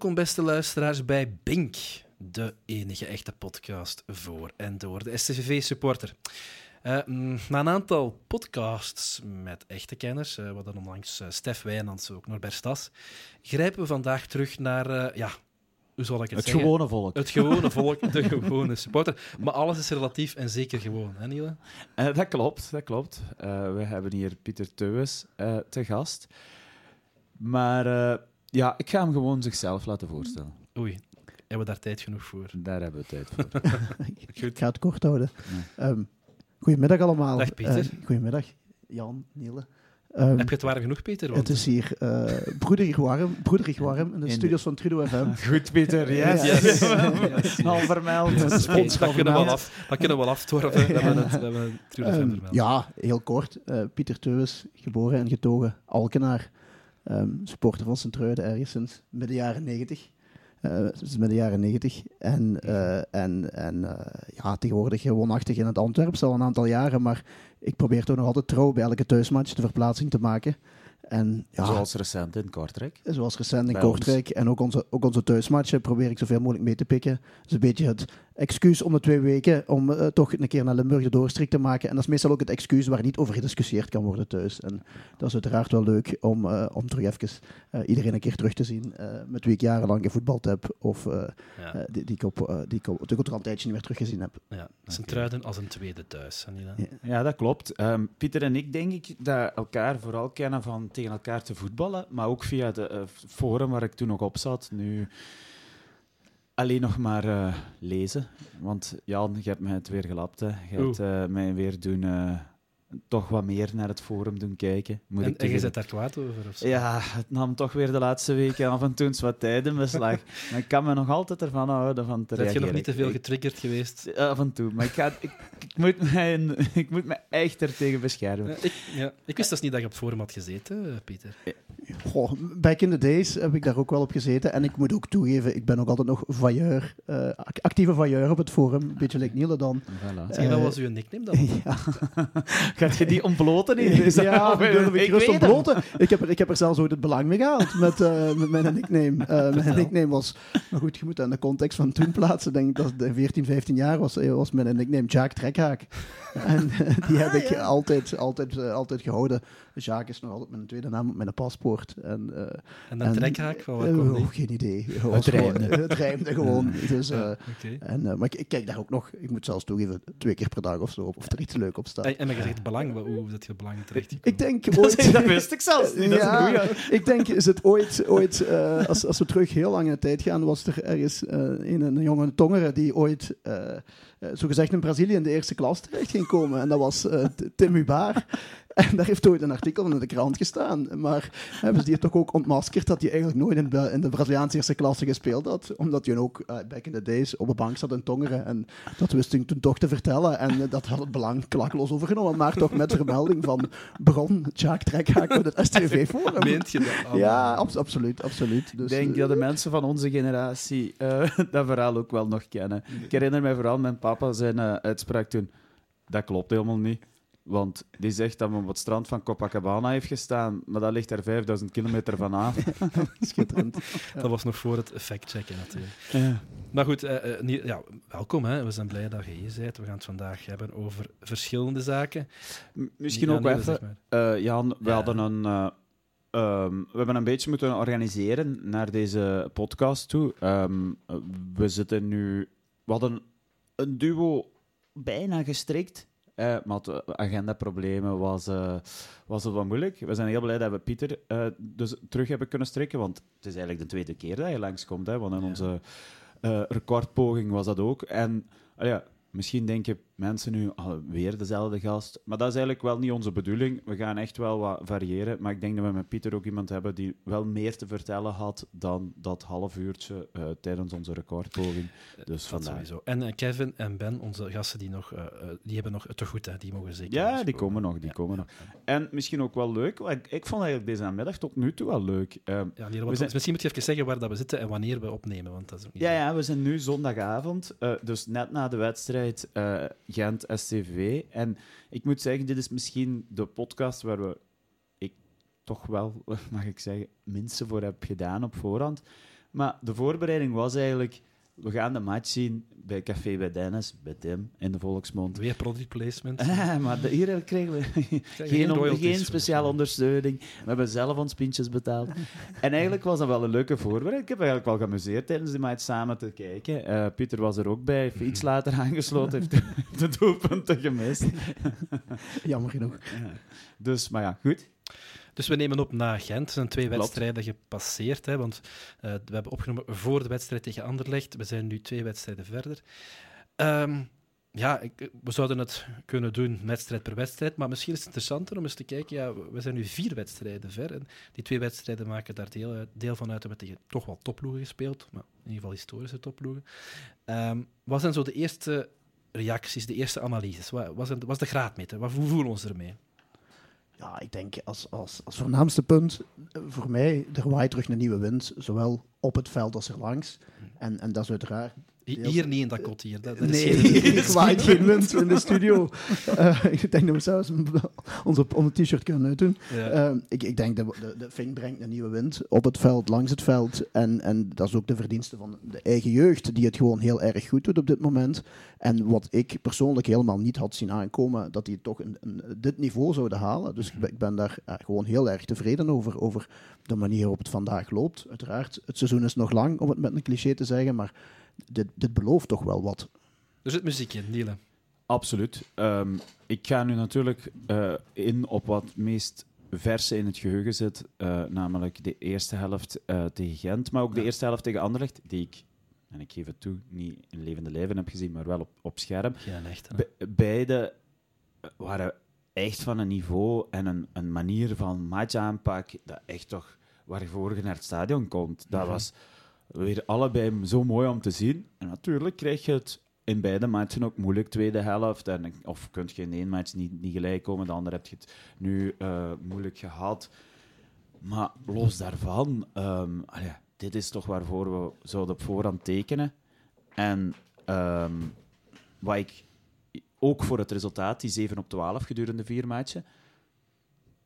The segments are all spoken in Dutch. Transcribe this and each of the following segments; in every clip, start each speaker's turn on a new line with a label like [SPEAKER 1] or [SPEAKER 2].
[SPEAKER 1] Welkom, beste luisteraars, bij Bink, de enige echte podcast voor en door de STVV-supporter. Uh, na een aantal podcasts met echte kenners, uh, wat dan onlangs uh, Stef Wijnands, ook Norbert Stas, grijpen we vandaag terug naar, ja, hoe zal ik het,
[SPEAKER 2] het
[SPEAKER 1] zeggen?
[SPEAKER 2] gewone volk.
[SPEAKER 1] Het gewone volk, de gewone supporter. Maar alles is relatief en zeker gewoon, hè Niele?
[SPEAKER 2] dat klopt, dat klopt. we hebben hier Pieter Teuwes te gast. Maar ja, ik ga hem gewoon zichzelf laten voorstellen.
[SPEAKER 1] Oei, hebben we daar tijd genoeg voor?
[SPEAKER 2] Daar hebben we tijd voor.
[SPEAKER 3] ik ga het kort houden. Ja. Um, goedemiddag allemaal.
[SPEAKER 1] Dag Pieter. Uh,
[SPEAKER 3] goedemiddag, Jan, Niele.
[SPEAKER 1] Um, Heb je het warm genoeg, Pieter?
[SPEAKER 3] Want... Het is hier uh, broederig warm, broederig warm in de in studios van Trudo FM.
[SPEAKER 2] Goed, Pieter. Yes. yes. yes. Al vermeld.
[SPEAKER 1] Dat, dat, kunnen we wel af, dat kunnen we wel aftorven. We hebben het, we hebben Trudo FM vermeld.
[SPEAKER 3] Ja, heel kort. Uh, Pieter Teuwes, geboren en getogen Alkenaar. Um, supporter van Sint-Truiden ergens sinds midden jaren 90. Uh, sinds midden jaren 90. En, uh, en, en uh, ja, tegenwoordig woonachtig in het Antwerpen al een aantal jaren. Maar ik probeer toch nog altijd trouw bij elke thuismatch de verplaatsing te maken. En, ja,
[SPEAKER 2] zoals recent in Kortrijk.
[SPEAKER 3] Zoals recent in Bij Kortrijk. Ons. En ook onze, ook onze thuismatchen probeer ik zoveel mogelijk mee te pikken. Dat is een beetje het excuus om de twee weken om uh, toch een keer naar Limburg de doorstrik te maken. En dat is meestal ook het excuus waar niet over gediscussieerd kan worden thuis. En dat is uiteraard wel leuk om, uh, om terug even uh, iedereen een keer terug te zien met wie ik jarenlang gevoetbald heb. Of ja. die, die, ik op, die ik op, al een tijdje niet meer teruggezien heb.
[SPEAKER 1] Ja, Sint-Truiden als een tweede thuis.
[SPEAKER 2] Ja. ja, dat klopt. Um, Pieter en ik denk ik dat elkaar vooral kennen van tegen elkaar te voetballen, maar ook via het forum waar ik toen nog op zat. Nu alleen nog maar uh, lezen. Want Jan, je hebt mij het weer gelapt. Hè. Je hebt uh, mij weer doen uh, toch wat meer naar het forum doen kijken.
[SPEAKER 1] Moet en, ik en je zit daar kwaad over? Of zo?
[SPEAKER 2] Ja, het nam toch weer de laatste weken af en toe eens wat tijd in beslag. maar ik kan me nog altijd ervan houden van te
[SPEAKER 1] Heb je nog niet te veel getriggerd geweest?
[SPEAKER 2] Af en toe, maar ik, ga, ik, ik, moet mij, ik moet me echt er tegen beschermen.
[SPEAKER 1] ik, ja, ik wist dus niet dat je op het forum had gezeten, Pieter.
[SPEAKER 3] Goh, back in the days heb ik daar ook wel op gezeten. En ik moet ook toegeven, ik ben ook altijd nog vailleur, uh, actieve vailleur op het forum. Een beetje like Niele dan.
[SPEAKER 1] Voilà. Uh, wat was uw nickname dan?
[SPEAKER 3] ja.
[SPEAKER 2] Gaat je die ontbloten? In?
[SPEAKER 3] ja, ik wil ik rust ontbloten. Ik heb, er, ik heb er zelfs ooit het belang mee gehaald met, uh, met mijn nickname. mijn nickname was, maar goed, je moet aan de context van toen plaatsen. Denk dat de 14, 15 jaar was, was mijn nickname Jack Trekhaak. en die heb ik altijd, altijd, altijd gehouden. Jacques is nog altijd mijn tweede naam op mijn paspoort. En, uh,
[SPEAKER 1] en dan trekhaak? Van wat
[SPEAKER 3] uh, oh, geen idee.
[SPEAKER 2] Het rijmde.
[SPEAKER 3] het rijmde gewoon. Dus, uh, ja, okay. en, maar ik, ik, kijk daar ook nog, ik moet zelfs toegeven, twee keer per dag of zo, of er iets leuk op staat.
[SPEAKER 1] En, en je zegt belang, hoe dat je belang terecht
[SPEAKER 3] Ik denk ooit...
[SPEAKER 2] dat wist ik zelfs niet. Ja, dat
[SPEAKER 3] is ik denk, is het ooit, ooit als, als we terug heel lang in de tijd gaan, was er ergens een, een jonge tongere die ooit... Uh, zogezegd in Brazilië in de eerste klas terecht ging komen. En dat was uh, Tim Hubaar. En daar heeft ooit een artikel in de krant gestaan. Maar hebben ze die toch ook ontmaskerd dat hij eigenlijk nooit in de, in de Braziliaanse eerste klasse gespeeld had. Omdat hij ook uh, back in the days op de bank zat in Tongeren. En dat wist hij toen toch te vertellen. En uh, dat had het belang klakkeloos overgenomen. Maar toch met vermelding van bron, Jack Trekhaak met het STV-forum.
[SPEAKER 1] Meent je dat?
[SPEAKER 3] Ja, ab absoluut. absoluut.
[SPEAKER 2] Dus, Ik denk dat de mensen van onze generatie dat verhaal ook wel nog kennen. Ik herinner mij vooral mijn papa zijn uitspraak toen. Dat klopt helemaal niet. Want die zegt dat men op het strand van Copacabana heeft gestaan, maar dat ligt er 5000 kilometer vanaf.
[SPEAKER 3] Schitterend.
[SPEAKER 1] Dat was nog voor het effectchecken natuurlijk. Ja. Maar goed, uh, uh, ja, welkom. Hè. We zijn blij dat je hier bent. We gaan het vandaag hebben over verschillende zaken.
[SPEAKER 2] M misschien ook even, uh, Jan, we hadden een... Um, we hebben een beetje moeten organiseren naar deze podcast toe. Um, we zitten nu... We hadden een duo bijna gestrikt. Uh, maar het agendaproblemen was, uh, was het wat moeilijk. We zijn heel blij dat we Pieter uh, dus terug hebben kunnen strikken, want het is eigenlijk de tweede keer dat je langskomt. Hè, want in ja. onze recordpoging was dat ook. En ja, misschien denken mensen nu weer dezelfde gast. Maar dat is eigenlijk wel niet onze bedoeling. We gaan echt wel wat variëren. Maar ik denk dat we met Pieter ook iemand hebben die wel meer te vertellen had dan dat half uurtje uh, tijdens onze recordpoging. Dus
[SPEAKER 1] dat sowieso. En uh, Kevin en Ben, onze gasten, die, nog, uh, die hebben nog te goed. Hè. Die mogen zeker.
[SPEAKER 2] Ja, die komen nog. Die ja. komen nog. En misschien ook wel leuk. Ik, ik vond eigenlijk deze namiddag tot nu toe wel leuk.
[SPEAKER 1] Ehm, ja, nee, we zijn... Misschien moet je even zeggen waar dat we zitten en wanneer we opnemen. Want dat is ook niet
[SPEAKER 2] ja, ja, we zijn nu zondagavond. dus net na de wedstrijd Gent SCV. En ik moet zeggen, dit is misschien de podcast waar we, ik toch wel, mag ik zeggen, minste voor heb gedaan op voorhand. Maar de voorbereiding was eigenlijk... We gaan de match zien bij Café bij Dennis, bij Tim, in de volksmond.
[SPEAKER 1] Weer product placement.
[SPEAKER 2] Eh, maar de, hier kregen we geen, on, geen speciale ondersteuning. We hebben zelf ons pintjes betaald. en eigenlijk was dat wel een leuke voorbereiding. Ik heb eigenlijk wel geamuseerd tijdens die match samen te kijken. Uh, Pieter was er ook bij, heeft iets later aangesloten, heeft de, de doelpunten gemist.
[SPEAKER 3] Jammer genoeg.
[SPEAKER 2] Ja. Dus, maar ja, goed.
[SPEAKER 1] Dus we nemen op na Gent. Er zijn twee wedstrijden gepasseerd. Hè, want uh, we hebben opgenomen voor de wedstrijd tegen Anderlecht. We zijn nu twee wedstrijden verder. Um, ja, ik, we zouden het kunnen doen wedstrijd per wedstrijd. Maar misschien is het interessanter om eens te kijken. Ja, we zijn nu vier wedstrijden ver. En die twee wedstrijden maken daar deel, deel van uit. We hebben tegen toch wel topploegen gespeeld. Maar in ieder geval historische topploegen. Um, wat zijn zo de eerste reacties, de eerste analyses? Wat was, was de graadmeter? Wat, hoe voelen we ons ermee?
[SPEAKER 3] Ja, ik denk als, als, als voornaamste punt eh, voor mij, er waait terug een nieuwe wind, zowel op het veld als er langs. En, en dat is uiteraard
[SPEAKER 1] hier niet in dat kot hier. Dat,
[SPEAKER 3] nee, ik waait geen wind in de studio. Uh, ik denk dat we zelfs onze, onze t-shirt kunnen uitdoen. Ja. Uh, ik, ik denk dat de, de Fink brengt een nieuwe wind op het veld, langs het veld. En, en dat is ook de verdienste van de eigen jeugd, die het gewoon heel erg goed doet op dit moment. En wat ik persoonlijk helemaal niet had zien aankomen, dat die toch een, een, dit niveau zouden halen. Dus ik, ik ben daar uh, gewoon heel erg tevreden over, over de manier waarop het vandaag loopt. Uiteraard, het seizoen is nog lang, om het met een cliché te zeggen, maar dit, dit belooft toch wel wat.
[SPEAKER 1] Er zit muziek in, Niele.
[SPEAKER 2] Absoluut. Um, ik ga nu natuurlijk uh, in op wat meest verse in het geheugen zit, uh, namelijk de eerste helft uh, tegen Gent, maar ook de eerste helft tegen Anderlecht, die ik, en ik geef het toe, niet in levende lijven heb gezien, maar wel op, op scherm.
[SPEAKER 1] Ja, echt,
[SPEAKER 2] Be beide waren echt van een niveau en een, een manier van matchaanpak dat echt toch waarvoor je naar het stadion komt. Dat ja. Weer allebei zo mooi om te zien. En natuurlijk krijg je het in beide matchen ook moeilijk, tweede helft. En, of kun je in één match niet, niet gelijk komen, de andere heb je het nu uh, moeilijk gehad. Maar los daarvan, allee, dit is toch waarvoor we zouden op voorhand tekenen. En um, wat ik ook voor het resultaat, die 7 op 12 gedurende vier matchen.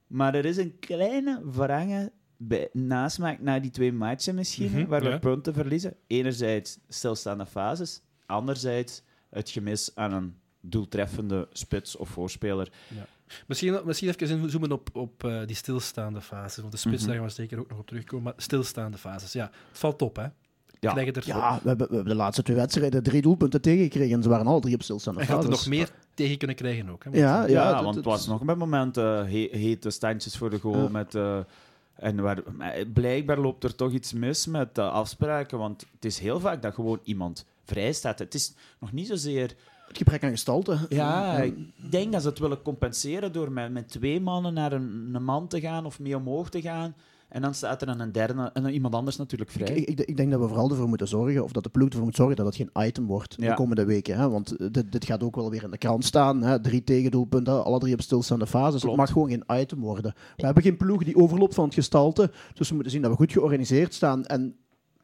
[SPEAKER 2] Maar er is een kleine verhangen bij, nasmaak na die twee matchen misschien, mm -hmm, waar we ja. punten verliezen. Enerzijds stilstaande fases, anderzijds het gemis aan een doeltreffende spits of voorspeler.
[SPEAKER 1] Ja. Misschien, misschien even inzoomen op, op uh, die stilstaande fases, want de spits, mm -hmm. daar gaan we zeker ook nog op terugkomen, maar stilstaande fases, ja, het valt op, hè?
[SPEAKER 3] Ja, er ja we, hebben, we hebben de laatste twee wedstrijden drie doelpunten tegengekregen en ze waren alle drie op stilstaande
[SPEAKER 1] fases. En er nog meer tegen kunnen krijgen ook, hè?
[SPEAKER 2] Ja, ja, ja, want het was nog bij momenten uh, he hete standjes voor de goal met... En waar, blijkbaar loopt er toch iets mis met de afspraken, want het is heel vaak dat gewoon iemand vrij staat. Het is nog niet zozeer...
[SPEAKER 3] Het gebrek aan gestalte.
[SPEAKER 2] Ja, ik denk dat ze het willen compenseren door met, met twee mannen naar een, een man te gaan of mee omhoog te gaan. En dan staat er een derde en iemand anders natuurlijk vrij.
[SPEAKER 3] Ik, ik, ik, denk dat we vooral ervoor moeten zorgen, of dat de ploeg ervoor moet zorgen dat het geen item wordt ja. de komende weken. Hè? Want dit, dit, gaat ook wel weer in de krant staan. Hè? Drie tegendoelpunten, alle drie op stilstaande fases. Het mag gewoon geen item worden. We hebben geen ploeg die overloopt van het gestalte. Dus we moeten zien dat we goed georganiseerd staan. En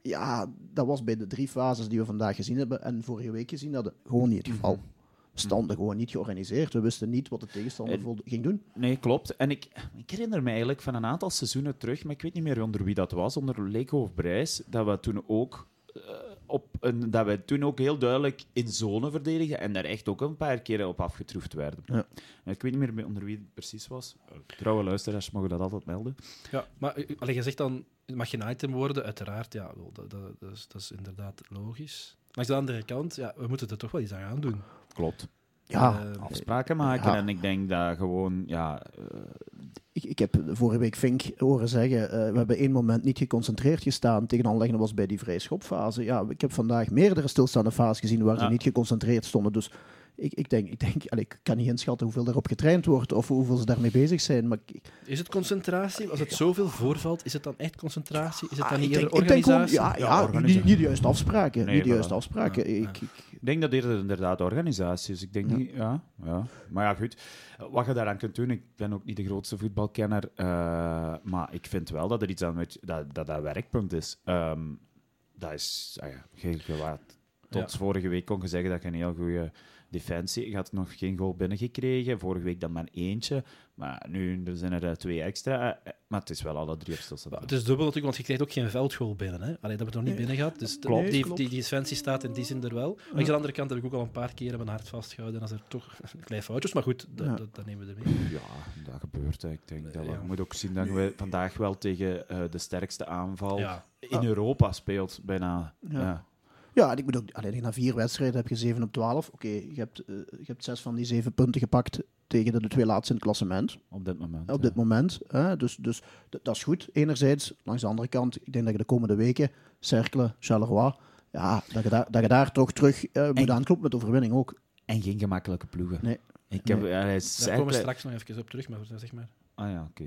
[SPEAKER 3] ja, dat was bij de drie fases die we vandaag gezien hebben en vorige week gezien hadden, gewoon niet het geval. We stonden gewoon niet georganiseerd. We wisten niet wat de tegenstander en, ging doen.
[SPEAKER 2] Nee, klopt. En ik, ik herinner me eigenlijk van een aantal seizoenen terug, maar ik weet niet meer onder wie dat was, onder Lego of Brijs, dat we toen ook uh, op een, dat wij toen ook heel duidelijk in zone verdedigden en daar echt ook een paar keer op afgetroefd werden. Ja. Ik weet niet meer onder wie het precies was. Trouwe luisteraars mogen dat altijd melden.
[SPEAKER 1] Ja, maar alleen je zegt dan, het mag geen item worden, uiteraard. Ja, dat, dat, dat, is, dat is inderdaad logisch. Maar aan de andere kant, ja, we moeten er toch wel iets aan gaan doen.
[SPEAKER 2] Klopt.
[SPEAKER 3] Ja,
[SPEAKER 2] uh, afspraken maken. Ja. En ik denk dat gewoon, ja. Uh,
[SPEAKER 3] ik, ik heb vorige week Vink horen zeggen, uh, we hebben één moment niet geconcentreerd gestaan tegen aanleggen was bij die vrije schopfase. Ja, ik heb vandaag meerdere stilstaande fases gezien waar ja. ze niet geconcentreerd stonden. Dus ik, ik denk, ik, denk allee, ik kan niet inschatten hoeveel daarop getraind wordt of hoeveel ze daarmee bezig zijn. Maar
[SPEAKER 1] is het concentratie? Als het zoveel voorvalt, is het dan echt concentratie? Is het dan niet eerder organisatie?
[SPEAKER 3] Gewoon, ja, ja, ja niet, niet de juiste afspraken. Nee, niet de juiste afspraken. Ik, ik,
[SPEAKER 2] ik denk dat eerder inderdaad organisatie is. Ik denk ja. niet, ja, ja. Maar ja, goed. Wat je daaraan kunt doen, ik ben ook niet de grootste voetbalkenner, uh, maar ik vind wel dat er iets aan dat dat, dat werkpunt is. Um, dat is, ah ja, je, je, tot vorige week kon je zeggen dat je een heel goede defensie. Je had nog geen goal binnengekregen. Vorige week dan maar eentje. Maar nu er zijn er uh, twee extra. Uh, maar het is wel alle drie op stilstand.
[SPEAKER 1] Het is dubbel natuurlijk, want je krijgt ook geen veldgoal binnen. Hè? Allee, dat we nog niet nee. binnen gehad. Dus klopt. Die, die, die, die defensie staat in die zin er wel. Maar aan de andere kant heb ik ook al een paar keer mijn hart vastgehouden als er toch een klein fout is. Maar goed, dat, ja. dat, dat, nemen we ermee.
[SPEAKER 2] Ja, dat gebeurt. Ik denk dat we ja. moet ook zien dat we vandaag wel tegen uh, de sterkste aanval ja. in Europa speelt. Bijna. Ja.
[SPEAKER 3] Ja, en ik moet ook, alleen na vier wedstrijden heb je 7 op 12. Oké, okay, je, hebt, uh, je hebt zes van die zeven punten gepakt tegen de, de twee laatste in het klassement.
[SPEAKER 2] Op dit moment.
[SPEAKER 3] Op dit moment. Hè? Dus, dus dat is goed, enerzijds. Langs de andere kant, ik denk dat je de komende weken, Cercle, Charleroi, ja, dat je daar, dat je daar toch terug uh, moet en, aankloppen met overwinning ook.
[SPEAKER 2] En geen gemakkelijke ploegen.
[SPEAKER 3] Nee.
[SPEAKER 2] Ik heb,
[SPEAKER 1] nee. ja, Daar komen we straks nog even op terug, maar zeg maar.
[SPEAKER 2] Ah ja, oké.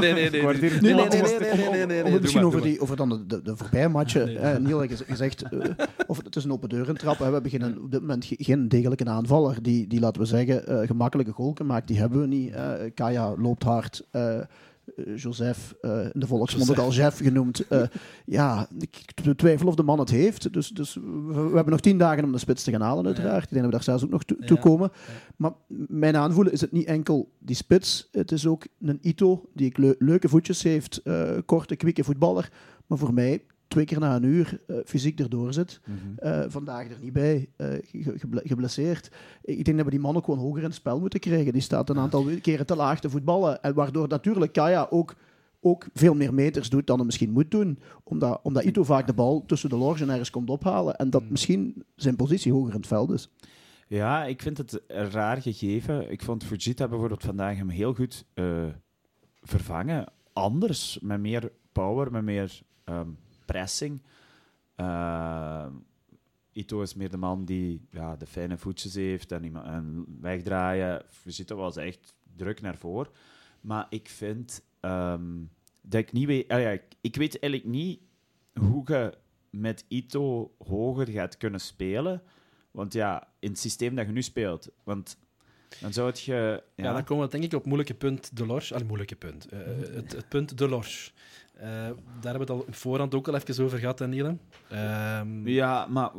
[SPEAKER 1] nee, nee, nee. Nee, nee, nee, nee, nee, nee,
[SPEAKER 3] Misschien over, die, over dan de, de, de voorbije matchen. Eh, Niel heeft gezegd, uh, of het is een open deur intrap. We hebben geen, op dit moment geen degelijke aanvaller die, die laten we zeggen, uh, gemakkelijke goal kan maken. Die hebben we niet. Uh, Kaya loopt hard. Uh, Joseph, uh, in de volksmond ook al Jeff genoemd. Uh, ja, ik twijfel of de man het heeft. Dus, dus we, we, hebben nog tien dagen om de spits te gaan halen, uiteraard. Ik denk dat we daar zelfs ook nog toe ja. komen. Ja. Maar mijn aanvoelen is het niet enkel die spits. Het is ook een Ito die le leuke voetjes heeft. Uh, korte, kwikke voetballer. Maar voor mij twee keer na een uur uh, fysiek erdoor zit. Mm -hmm. uh, vandaag er niet bij, uh, geblesseerd. Ik denk dat we die man ook gewoon hoger in het spel moeten krijgen. Die staat een aantal keren te laag te voetballen. En waardoor natuurlijk Kaya ook, ook veel meer meters doet dan hij misschien moet doen. Omdat, omdat Ito vaak de bal tussen de loge en ergens komt ophalen. En dat misschien zijn positie hoger in het veld is.
[SPEAKER 2] Ja, ik vind het een raar gegeven. Ik vond Fujita bijvoorbeeld vandaag hem heel goed vervangen. Anders, met meer power, met meer... Um, pressing. Uh, Ito is meer de man die ja, de fijne voetjes heeft en, en wegdraaien. Fujita was echt druk naar voren. Maar ik vind um, dat ik niet weet... Ah ja, ik, ik weet eigenlijk niet hoe je met Ito hoger gaat kunnen spelen. Want ja, in het systeem dat je nu speelt... Want dan zou het je...
[SPEAKER 1] Ja, ja dan komen we denk ik op het moeilijke punt Delors. Allee, moeilijke punt. Uh, het, het punt Delors. Uh, daar hebben we het al in voorhand ook al even over gehad, Niele. Um...
[SPEAKER 2] Ja, maar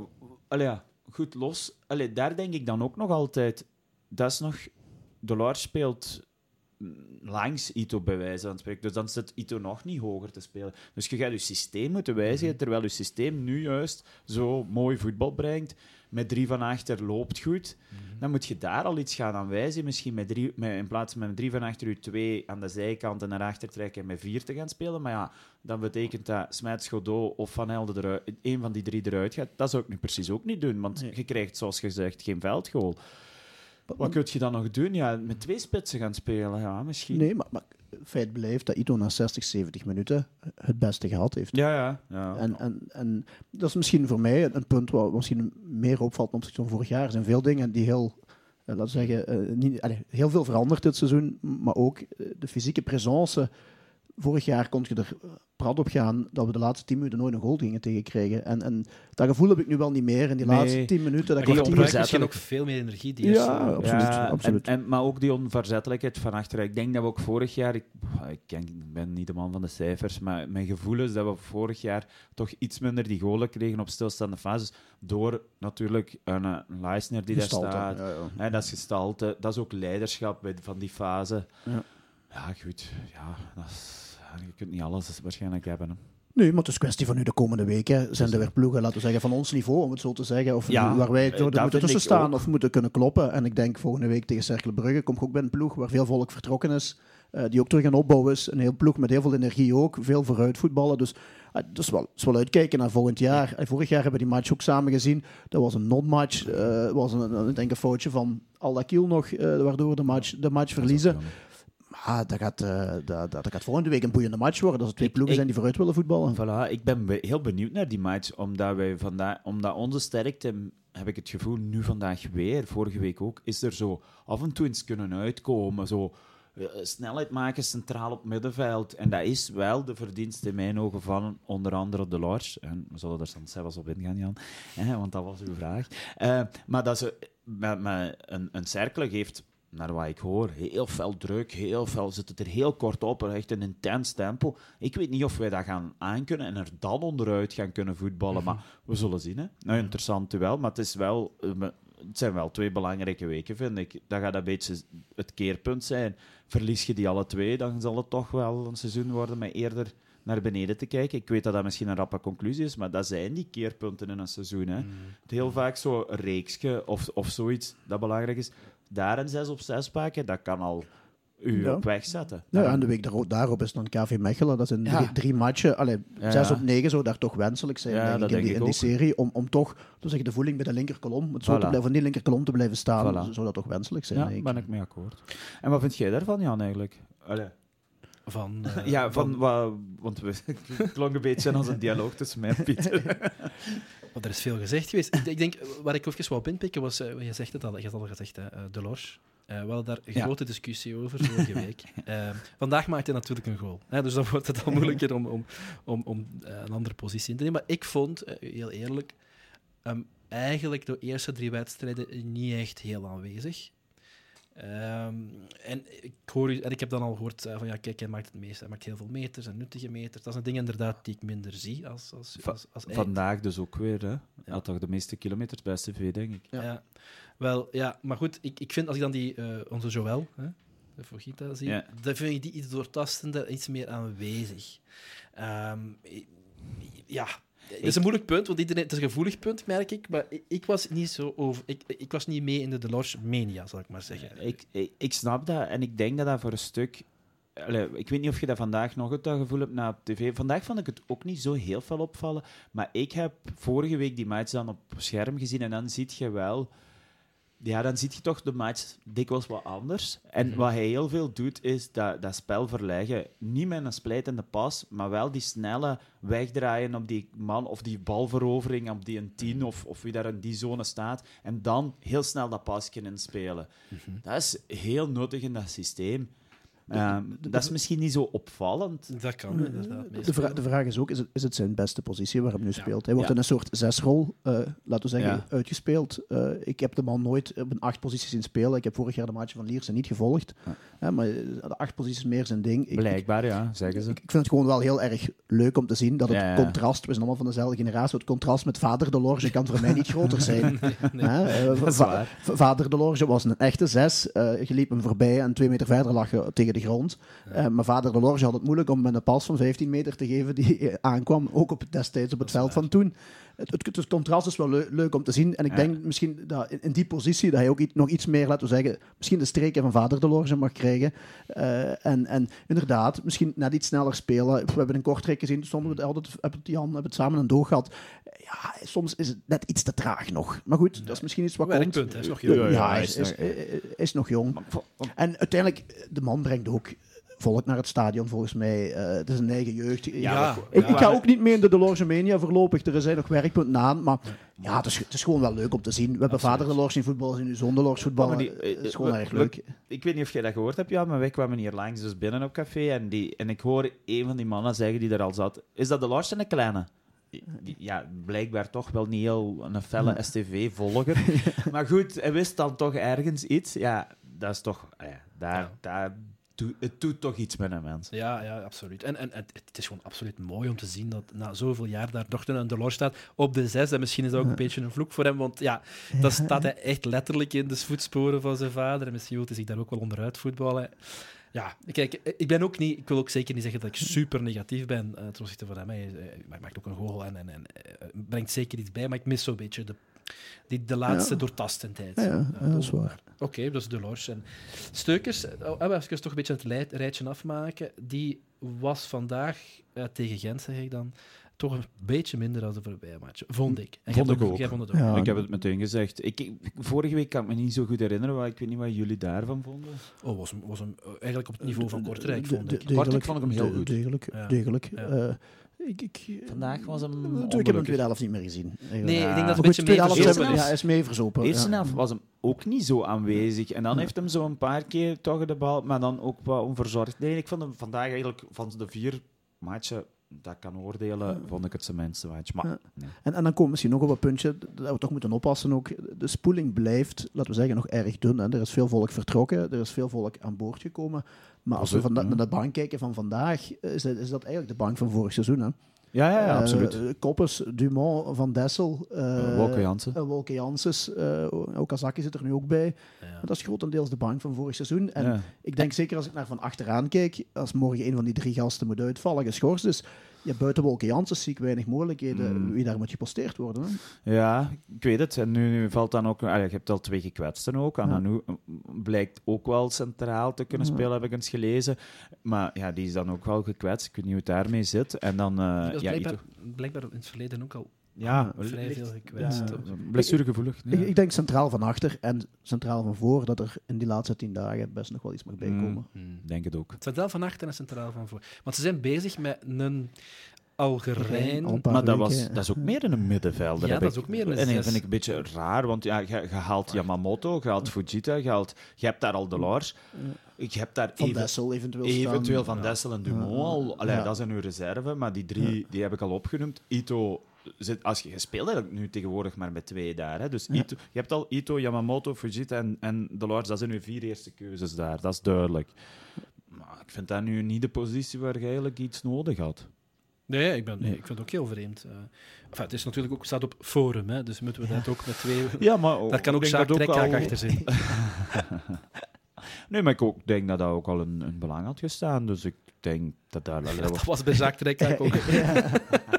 [SPEAKER 2] allee, ja, goed los. Allee, daar denk ik dan ook nog altijd. Dat is nog. Dollar speelt langs Ito bij wijze van spreken. Dus dan zit Ito nog niet hoger te spelen. Dus je gaat je systeem moeten wijzigen, -hmm. terwijl je systeem nu juist zo mooi voetbal brengt. Met drie van achter loopt goed. Mm -hmm. Dan moet je daar al iets gaan aan wijzen. Misschien met drie, met, in plaats van met drie van achter je twee aan de zijkant en naar achter trekken en met vier te gaan spelen. Maar ja, dan betekent dat Smijt, Godot of Van Helden eruit, een van die drie eruit gaat. Dat zou ik nu precies ook niet doen, want nee. je krijgt, zoals gezegd, geen veldgoal. Wat kun je dan nog doen? Ja, met twee spitsen gaan spelen, ja, misschien.
[SPEAKER 3] Nee, maar, maar feit blijft dat Ito na 60, 70 minuten het beste gehad heeft.
[SPEAKER 2] Ja, ja. ja.
[SPEAKER 3] En, en, en dat is misschien voor mij een punt wat misschien meer opvalt dan opzichte van vorig jaar. Er zijn veel dingen die heel, uh, laten we zeggen, uh, niet, allez, heel veel veranderd dit seizoen, maar ook uh, de fysieke presence. Vorig jaar kon je er prat op gaan dat we de laatste 10 minuten nooit een goal gingen tegenkrijgen. En, en dat gevoel heb ik nu wel niet meer in die nee. laatste 10 minuten. Dat
[SPEAKER 1] maar die misschien ook veel meer energie. Die
[SPEAKER 3] ja, absoluut. Ja, absoluut.
[SPEAKER 2] En, en, maar ook die onverzettelijkheid van achteruit. Ik denk dat we ook vorig jaar, ik, ik, ben niet de man van de cijfers, maar mijn gevoel is dat we vorig jaar toch iets minder die golen kregen op stilstaande fases. Door natuurlijk een, een Leisner die gestalte, daar staat. Ja, ja. Ja, dat is gestalte. Dat is ook leiderschap bij, van die fase. Ja, ja goed. Ja, dat is je kunt niet alles waarschijnlijk hebben. Hè.
[SPEAKER 3] Nee, maar het is kwestie van nu de komende weken. Zijn er weer ploegen, laten we zeggen, van ons niveau, om het zo te zeggen. Of ja, waar wij door moeten tussen staan ook. of moeten kunnen kloppen. En ik denk volgende week tegen Cercle Brugge kom ik ook bij een ploeg waar veel volk vertrokken is. Uh, die ook terug aan opbouwen is. Een heel ploeg met heel veel energie ook. Veel vooruit voetballen. Dus uh, dus wel, dus wel uitkijken naar volgend jaar. Uh, vorig jaar hebben we die match ook samen gezien. Dat was een non-match. Het was een, een, denk een foutje van Aldakiel nog, waardoor we de match, de match verliezen. Ah, dat, gaat, uh, dat, dat, gaat volgende week een boeiende match worden. Als er twee ik, ploegen zijn die vooruit willen voetballen.
[SPEAKER 2] Voilà, ik ben heel benieuwd naar die match. Omdat, wij vandaag, omdat onze sterkte, heb ik het gevoel, nu vandaag weer, vorige week ook, is er zo af en toe eens kunnen uitkomen. Zo uh, snelheid maken centraal op middenveld. En dat is wel de verdienst in mijn ogen van onder andere de Lars. En we zullen er zelfs op ingaan, Jan. Eh, want dat was uw vraag. Uh, maar dat ze met, met een, een cirkel geeft naar wat ik hoor, heel veel druk, heel veel, zit het er heel kort op, echt een intens tempo. Ik weet niet of wij dat gaan aankunnen en er dan onderuit gaan kunnen voetballen, -hmm. maar we zullen zien. Hè. Nou, interessant wel, maar het is wel het zijn wel twee belangrijke weken, vind ik. Dat gaat een beetje het keerpunt zijn. Verlies je die alle twee, dan zal het toch wel een seizoen worden met eerder naar beneden te kijken. Ik weet dat dat misschien een rappe conclusie is, maar dat zijn die keerpunten in een seizoen. Hè. Mm. Heel vaak zo'n reeksje of, of zoiets dat belangrijk is. Daar een 6 op 6 pakken, dat kan al u ja. op weg zetten.
[SPEAKER 3] Ja, en de week daarop is dan KV Mechelen. Dat zijn drie, drie, matchen. Allee, zes op negen zou daar toch wenselijk zijn denk ik, in, die, in die, serie. Om, om toch zeggen, de voeling bij de linkerkolom, het zo te blijven, van die linkerkolom te blijven staan, voilà. zou dat toch wenselijk zijn.
[SPEAKER 2] Ja, ben ik mee akkoord. En wat vind jij daarvan, Jan, eigenlijk? Allee.
[SPEAKER 1] Van,
[SPEAKER 2] uh, ja, van, van want we klonk een beetje als een dialoog tussen mij en Pieter.
[SPEAKER 1] want er is veel gezegd geweest. Ik, denk, waar ik even wou pinpikken was, uh, je zegt het al, je al gezegd, uh, Delors. Uh, we hadden daar een grote discussie over vorige week. Uh, vandaag maakt hij natuurlijk een goal. Hè, dus dan wordt het al moeilijker om, om, om, om uh, een andere positie in te nemen. Maar ik vond, heel eerlijk, um, eigenlijk de eerste drie wedstrijden niet echt heel aanwezig. Um, en, ik hoor, en ik heb dan al gehoord van ja, kijk, hij maakt het meest. Hij maakt heel veel meters en nuttige meters. Dat zijn dingen inderdaad die ik minder zie als, als, als, als
[SPEAKER 2] Vandaag dus ook weer. Hè? Ja. Had toch de meeste kilometers bij CV, denk ik.
[SPEAKER 1] Ja. ja. Wel, ja, maar goed, ik, ik vind als ik dan die, uh, onze Joël, hè, de Fogita zie, ja. dan vind ik die iets doortastender, iets meer aanwezig. Um, ja, het is een moeilijk punt, want iedereen, het is een gevoelig punt, merk ik. Maar ik, ik was niet zo over. Ik, ik was niet mee in de Delors mania, zal ik maar zeggen.
[SPEAKER 2] Ik, ik, ik, snap dat en ik denk dat dat voor een stuk. Allee, ik weet niet of je dat vandaag nog het gevoel hebt na tv. Vandaag vond ik het ook niet zo heel veel opvallen. Maar ik heb vorige week die match dan op scherm gezien en dan zie je wel ja, dan zie je toch de match dikwijls wat anders. En mhm. wat hij heel veel doet, is dat, dat spel verleggen. Niet met een splijtende pas, maar wel die snelle wegdraaien op die man of die balverovering op die een tien of, of wie daar in die zone staat. En dan heel snel dat pasje inspelen. Mm Dat is heel nuttig in dat systeem. Ehm, dat is misschien niet zo opvallend.
[SPEAKER 1] Dat kan inderdaad.
[SPEAKER 3] De, vra de vraag is ook, is het, is het zijn beste positie waar hij nu speelt? Hij wordt in een soort zesrol, uh, laten we zeggen, uitgespeeld. Uh, ik heb de man nooit op een acht posities zien spelen. Ik heb vorig jaar de match van Lierse niet gevolgd. maar de acht posities meer zijn ding.
[SPEAKER 2] Ik, Blijkbaar, ja, zeggen ze.
[SPEAKER 3] Ik, ik, vind het gewoon wel heel erg leuk om te zien dat het contrast, we zijn allemaal van dezelfde generatie, het contrast met Vader de Lorge kan voor mij niet groter zijn. nee, nee. Va Vader de Lorge was een echte zes. je liep hem voorbij en twee meter verder lag je tegen de grond. Ja. Uh, mijn vader de Lorge had het moeilijk om met een pas van 15 meter te geven die eh, aankwam, ook op, destijds op het veld van toen. Het, het, contrast is wel leuk om te zien. En ik denk misschien dat in, die positie dat hij ook iets, nog iets meer, laten we zeggen, misschien de streken van vader de Lorge mag krijgen. Uh, en, en inderdaad, misschien net iets sneller spelen. We hebben een kortrek gezien, stonden we altijd, hebben Jan hebben het samen een doog gehad. Ja, soms is het net iets te traag nog. Maar goed, dat is misschien iets wat
[SPEAKER 1] komt.
[SPEAKER 3] Punt,
[SPEAKER 1] hij is nog jong.
[SPEAKER 3] Ja, hij is, is, is, is nog jong. En uiteindelijk, de man brengt ook volk naar het stadion, volgens mij. Uh, het is een eigen jeugd. Ja, ik, ik, ga ook niet mee in de Delorge Mania voorlopig. Er zijn nog werkpunten aan, maar ja, het is, het is gewoon wel leuk om te zien. We hebben vader Delors in voetbal en nu zon Delors voetbal. Het is gewoon erg leuk.
[SPEAKER 2] Ik weet niet of jij dat gehoord hebt, ja, maar wij kwamen hier langs, dus binnen op café, en, die, en ik hoor een van die mannen zeggen die er al zat, is dat Delors en een kleine? ja, blijkbaar toch wel niet heel een felle STV-volger. maar goed, hij wist dan toch ergens iets. Ja, dat is toch... Ah ja, daar, het doet toch iets met een mens.
[SPEAKER 1] Ja, ja absoluut. En, en het, het, is gewoon absoluut mooi om te zien dat na zoveel jaar daar nog een Delors staat op de zes. En misschien is dat ook een beetje een vloek voor hem, want ja, dan staat hij echt letterlijk in de voetsporen van zijn vader. En misschien wil hij zich daar ook wel onderuit voetballen. Ja, kijk, ik ben ook niet, ik wil ook zeker niet zeggen dat ik super negatief ben uh, ten opzichte van hem. Hij, hij maakt ook een goal en, en, en uh, brengt zeker iets bij, maar ik mis zo'n beetje de die, de laatste ja. doortastendheid.
[SPEAKER 3] Ja, ja, ja, dat is waar.
[SPEAKER 1] Oké, okay, dat is Delors. En Steukers, oh, als ik toch een beetje het rijtje afmaken, die was vandaag uh, tegen Gent, zeg ik dan, toch een beetje minder dan de voorbije match. Vond ik.
[SPEAKER 2] En vond ik ook. Vond het ook. Ja, ik heb het meteen gezegd. Ik, ik, vorige week kan ik me niet zo goed herinneren, maar ik weet niet wat jullie daarvan vonden.
[SPEAKER 1] Oh, was hem, was hem eigenlijk op het niveau van Kortrijk, vond ik.
[SPEAKER 2] Kortrijk vond ik hem heel goed.
[SPEAKER 3] Degelijk, degelijk. Uh,
[SPEAKER 2] ik, ik, Vandaag was hem.
[SPEAKER 3] Ik heb hem tweede helft niet meer gezien.
[SPEAKER 1] Nee, ik denk dat een beetje mee
[SPEAKER 3] verzopen Ja, is mee verzopen.
[SPEAKER 2] Eerste helft was hem ook niet zo aanwezig. En dan heeft hem zo een paar keer toch de bal, maar dan ook wat onverzorgd. Nee, ik vond hem vandaag eigenlijk van de vier matchen dat kan oordelen, vond ik het zijn match. Maar,
[SPEAKER 3] nee. en, en dan komt misschien nog op een puntje dat we toch moeten oppassen ook. De spoeling blijft, laten we zeggen, nog erg dun. Hè. Er is veel volk vertrokken, er is veel volk aan boord gekomen. Maar als we van naar de bank kijken van vandaag, is dat, is dat eigenlijk de bank van vorig seizoen. Hè?
[SPEAKER 2] Ja, ja, ja
[SPEAKER 3] Eh,
[SPEAKER 2] absoluut.
[SPEAKER 3] Koppers, Dumont, Van Dessel.
[SPEAKER 2] Uh, Wolke Jansen.
[SPEAKER 3] Uh, Wolke Janssens. Uh, Okazaki zit er nu ook bij. Ja. Dat is grotendeels de bank van vorig seizoen. En ja. ik denk zeker als ik naar van achteraan kijk, als morgen een van die drie gasten moet uitvallen, geschorst is, ja, buiten Wolke Janssens zie ik weinig mogelijkheden mm. wie daar moet geposteerd worden. Hè?
[SPEAKER 2] Ja, ik weet het. En nu, nu valt dan ook... Ah, je hebt al twee gekwetsten ook. En ja. nu blijkt ook wel centraal te kunnen spelen, heb ik eens gelezen. Maar ja, die is dan ook wel gekwetst. Ik weet niet hoe het daarmee zit. En dan... Uh,
[SPEAKER 1] ja, blijkbaar, blijkbaar in het verleden ook al ja, vrij veel gekwetst.
[SPEAKER 2] Blessuregevoelig.
[SPEAKER 3] Ik, ik, denk centraal van achter en centraal van voor dat er in die laatste tien dagen best nog wel iets mag bijkomen.
[SPEAKER 2] Mm, mm. Denk het ook.
[SPEAKER 1] Centraal van achter en centraal van voor. Want ze zijn bezig met een Algerijn.
[SPEAKER 2] Maar dat, was, dat is ook meer in een middenvelder.
[SPEAKER 1] Ja, dat is ook meer in een
[SPEAKER 2] En dat vind ik een beetje raar, want ja, je, je haalt Yamamoto, je haalt Fujita, je, haalt, je hebt daar al Delors. Je hebt daar
[SPEAKER 3] van
[SPEAKER 2] even,
[SPEAKER 3] Dessel eventueel
[SPEAKER 2] Eventueel Van Dessel en Dumont al. Allee, ja. Dat zijn uw reserve, maar die drie die heb ik al opgenoemd. Ito als je, je speelt eigenlijk nu tegenwoordig maar met twee daar. Hè? Dus ja. Ito, je hebt al Ito, Yamamoto, Fujita en, en Delors. Dat zijn uw vier eerste keuzes daar. Dat is duidelijk. Maar ik vind dat nu niet de positie waar je eigenlijk iets nodig had.
[SPEAKER 1] Nee, ik, ben, nee, ik vind het ook heel vreemd. Uh, enfin, het is natuurlijk ook, staat op forum, hè, dus moeten we dat ook met twee...
[SPEAKER 2] Ja, maar...
[SPEAKER 1] Daar kan ook Jacques Trekhaak al... achter zitten.
[SPEAKER 2] nee, maar ik ook denk dat dat ook al een, een belang had gestaan, dus ik denk dat daar...
[SPEAKER 1] Ja, dat was bij Jacques Trekhaak ook.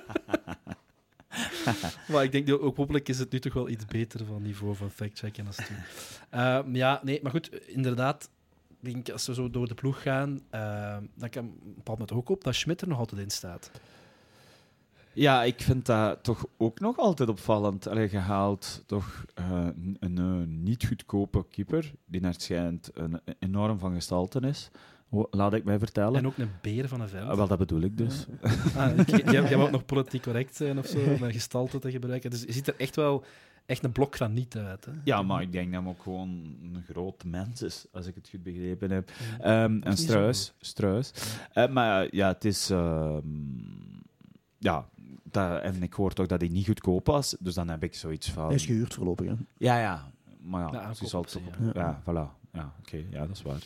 [SPEAKER 1] maar ik denk ook hopelijk is het nu toch wel iets beter van niveau van fact-checken als toen. Uh, ja, nee, maar goed, inderdaad als we zo door de ploeg gaan, uh, dan kan valt me toch ook op dat Schmidt er nog altijd in staat.
[SPEAKER 2] Ja, ik vind dat toch ook nog altijd opvallend. Allee, gehaald toch uh, een, niet goedkope keeper, die naar het schijnt een, enorm van gestalte is. Laat ik mij vertellen.
[SPEAKER 1] En ook een beer van een veld.
[SPEAKER 2] Ah, wel, dat bedoel ik dus.
[SPEAKER 1] Ah, jij, jij ook nog politiek correct zijn of zo, om een gestalte te gebruiken. Dus je ziet er echt wel echt een blok van niet uit. Hè?
[SPEAKER 2] Ja, maar ik denk dat hij ook gewoon een groot mens is, als ik het goed begrepen heb. Ja. Um, en Struis. Struis. Ja. Uh, maar ja, het is... Uh, ja, dat, en ik hoor toch dat hij niet goedkoop was, dus dan heb ik zoiets van...
[SPEAKER 3] Hij is gehuurd voorlopig, hè?
[SPEAKER 2] Ja, ja. Maar ja, ja, is altijd, ja. ja, voilà. Ja, oké, okay, ja, dat is waar.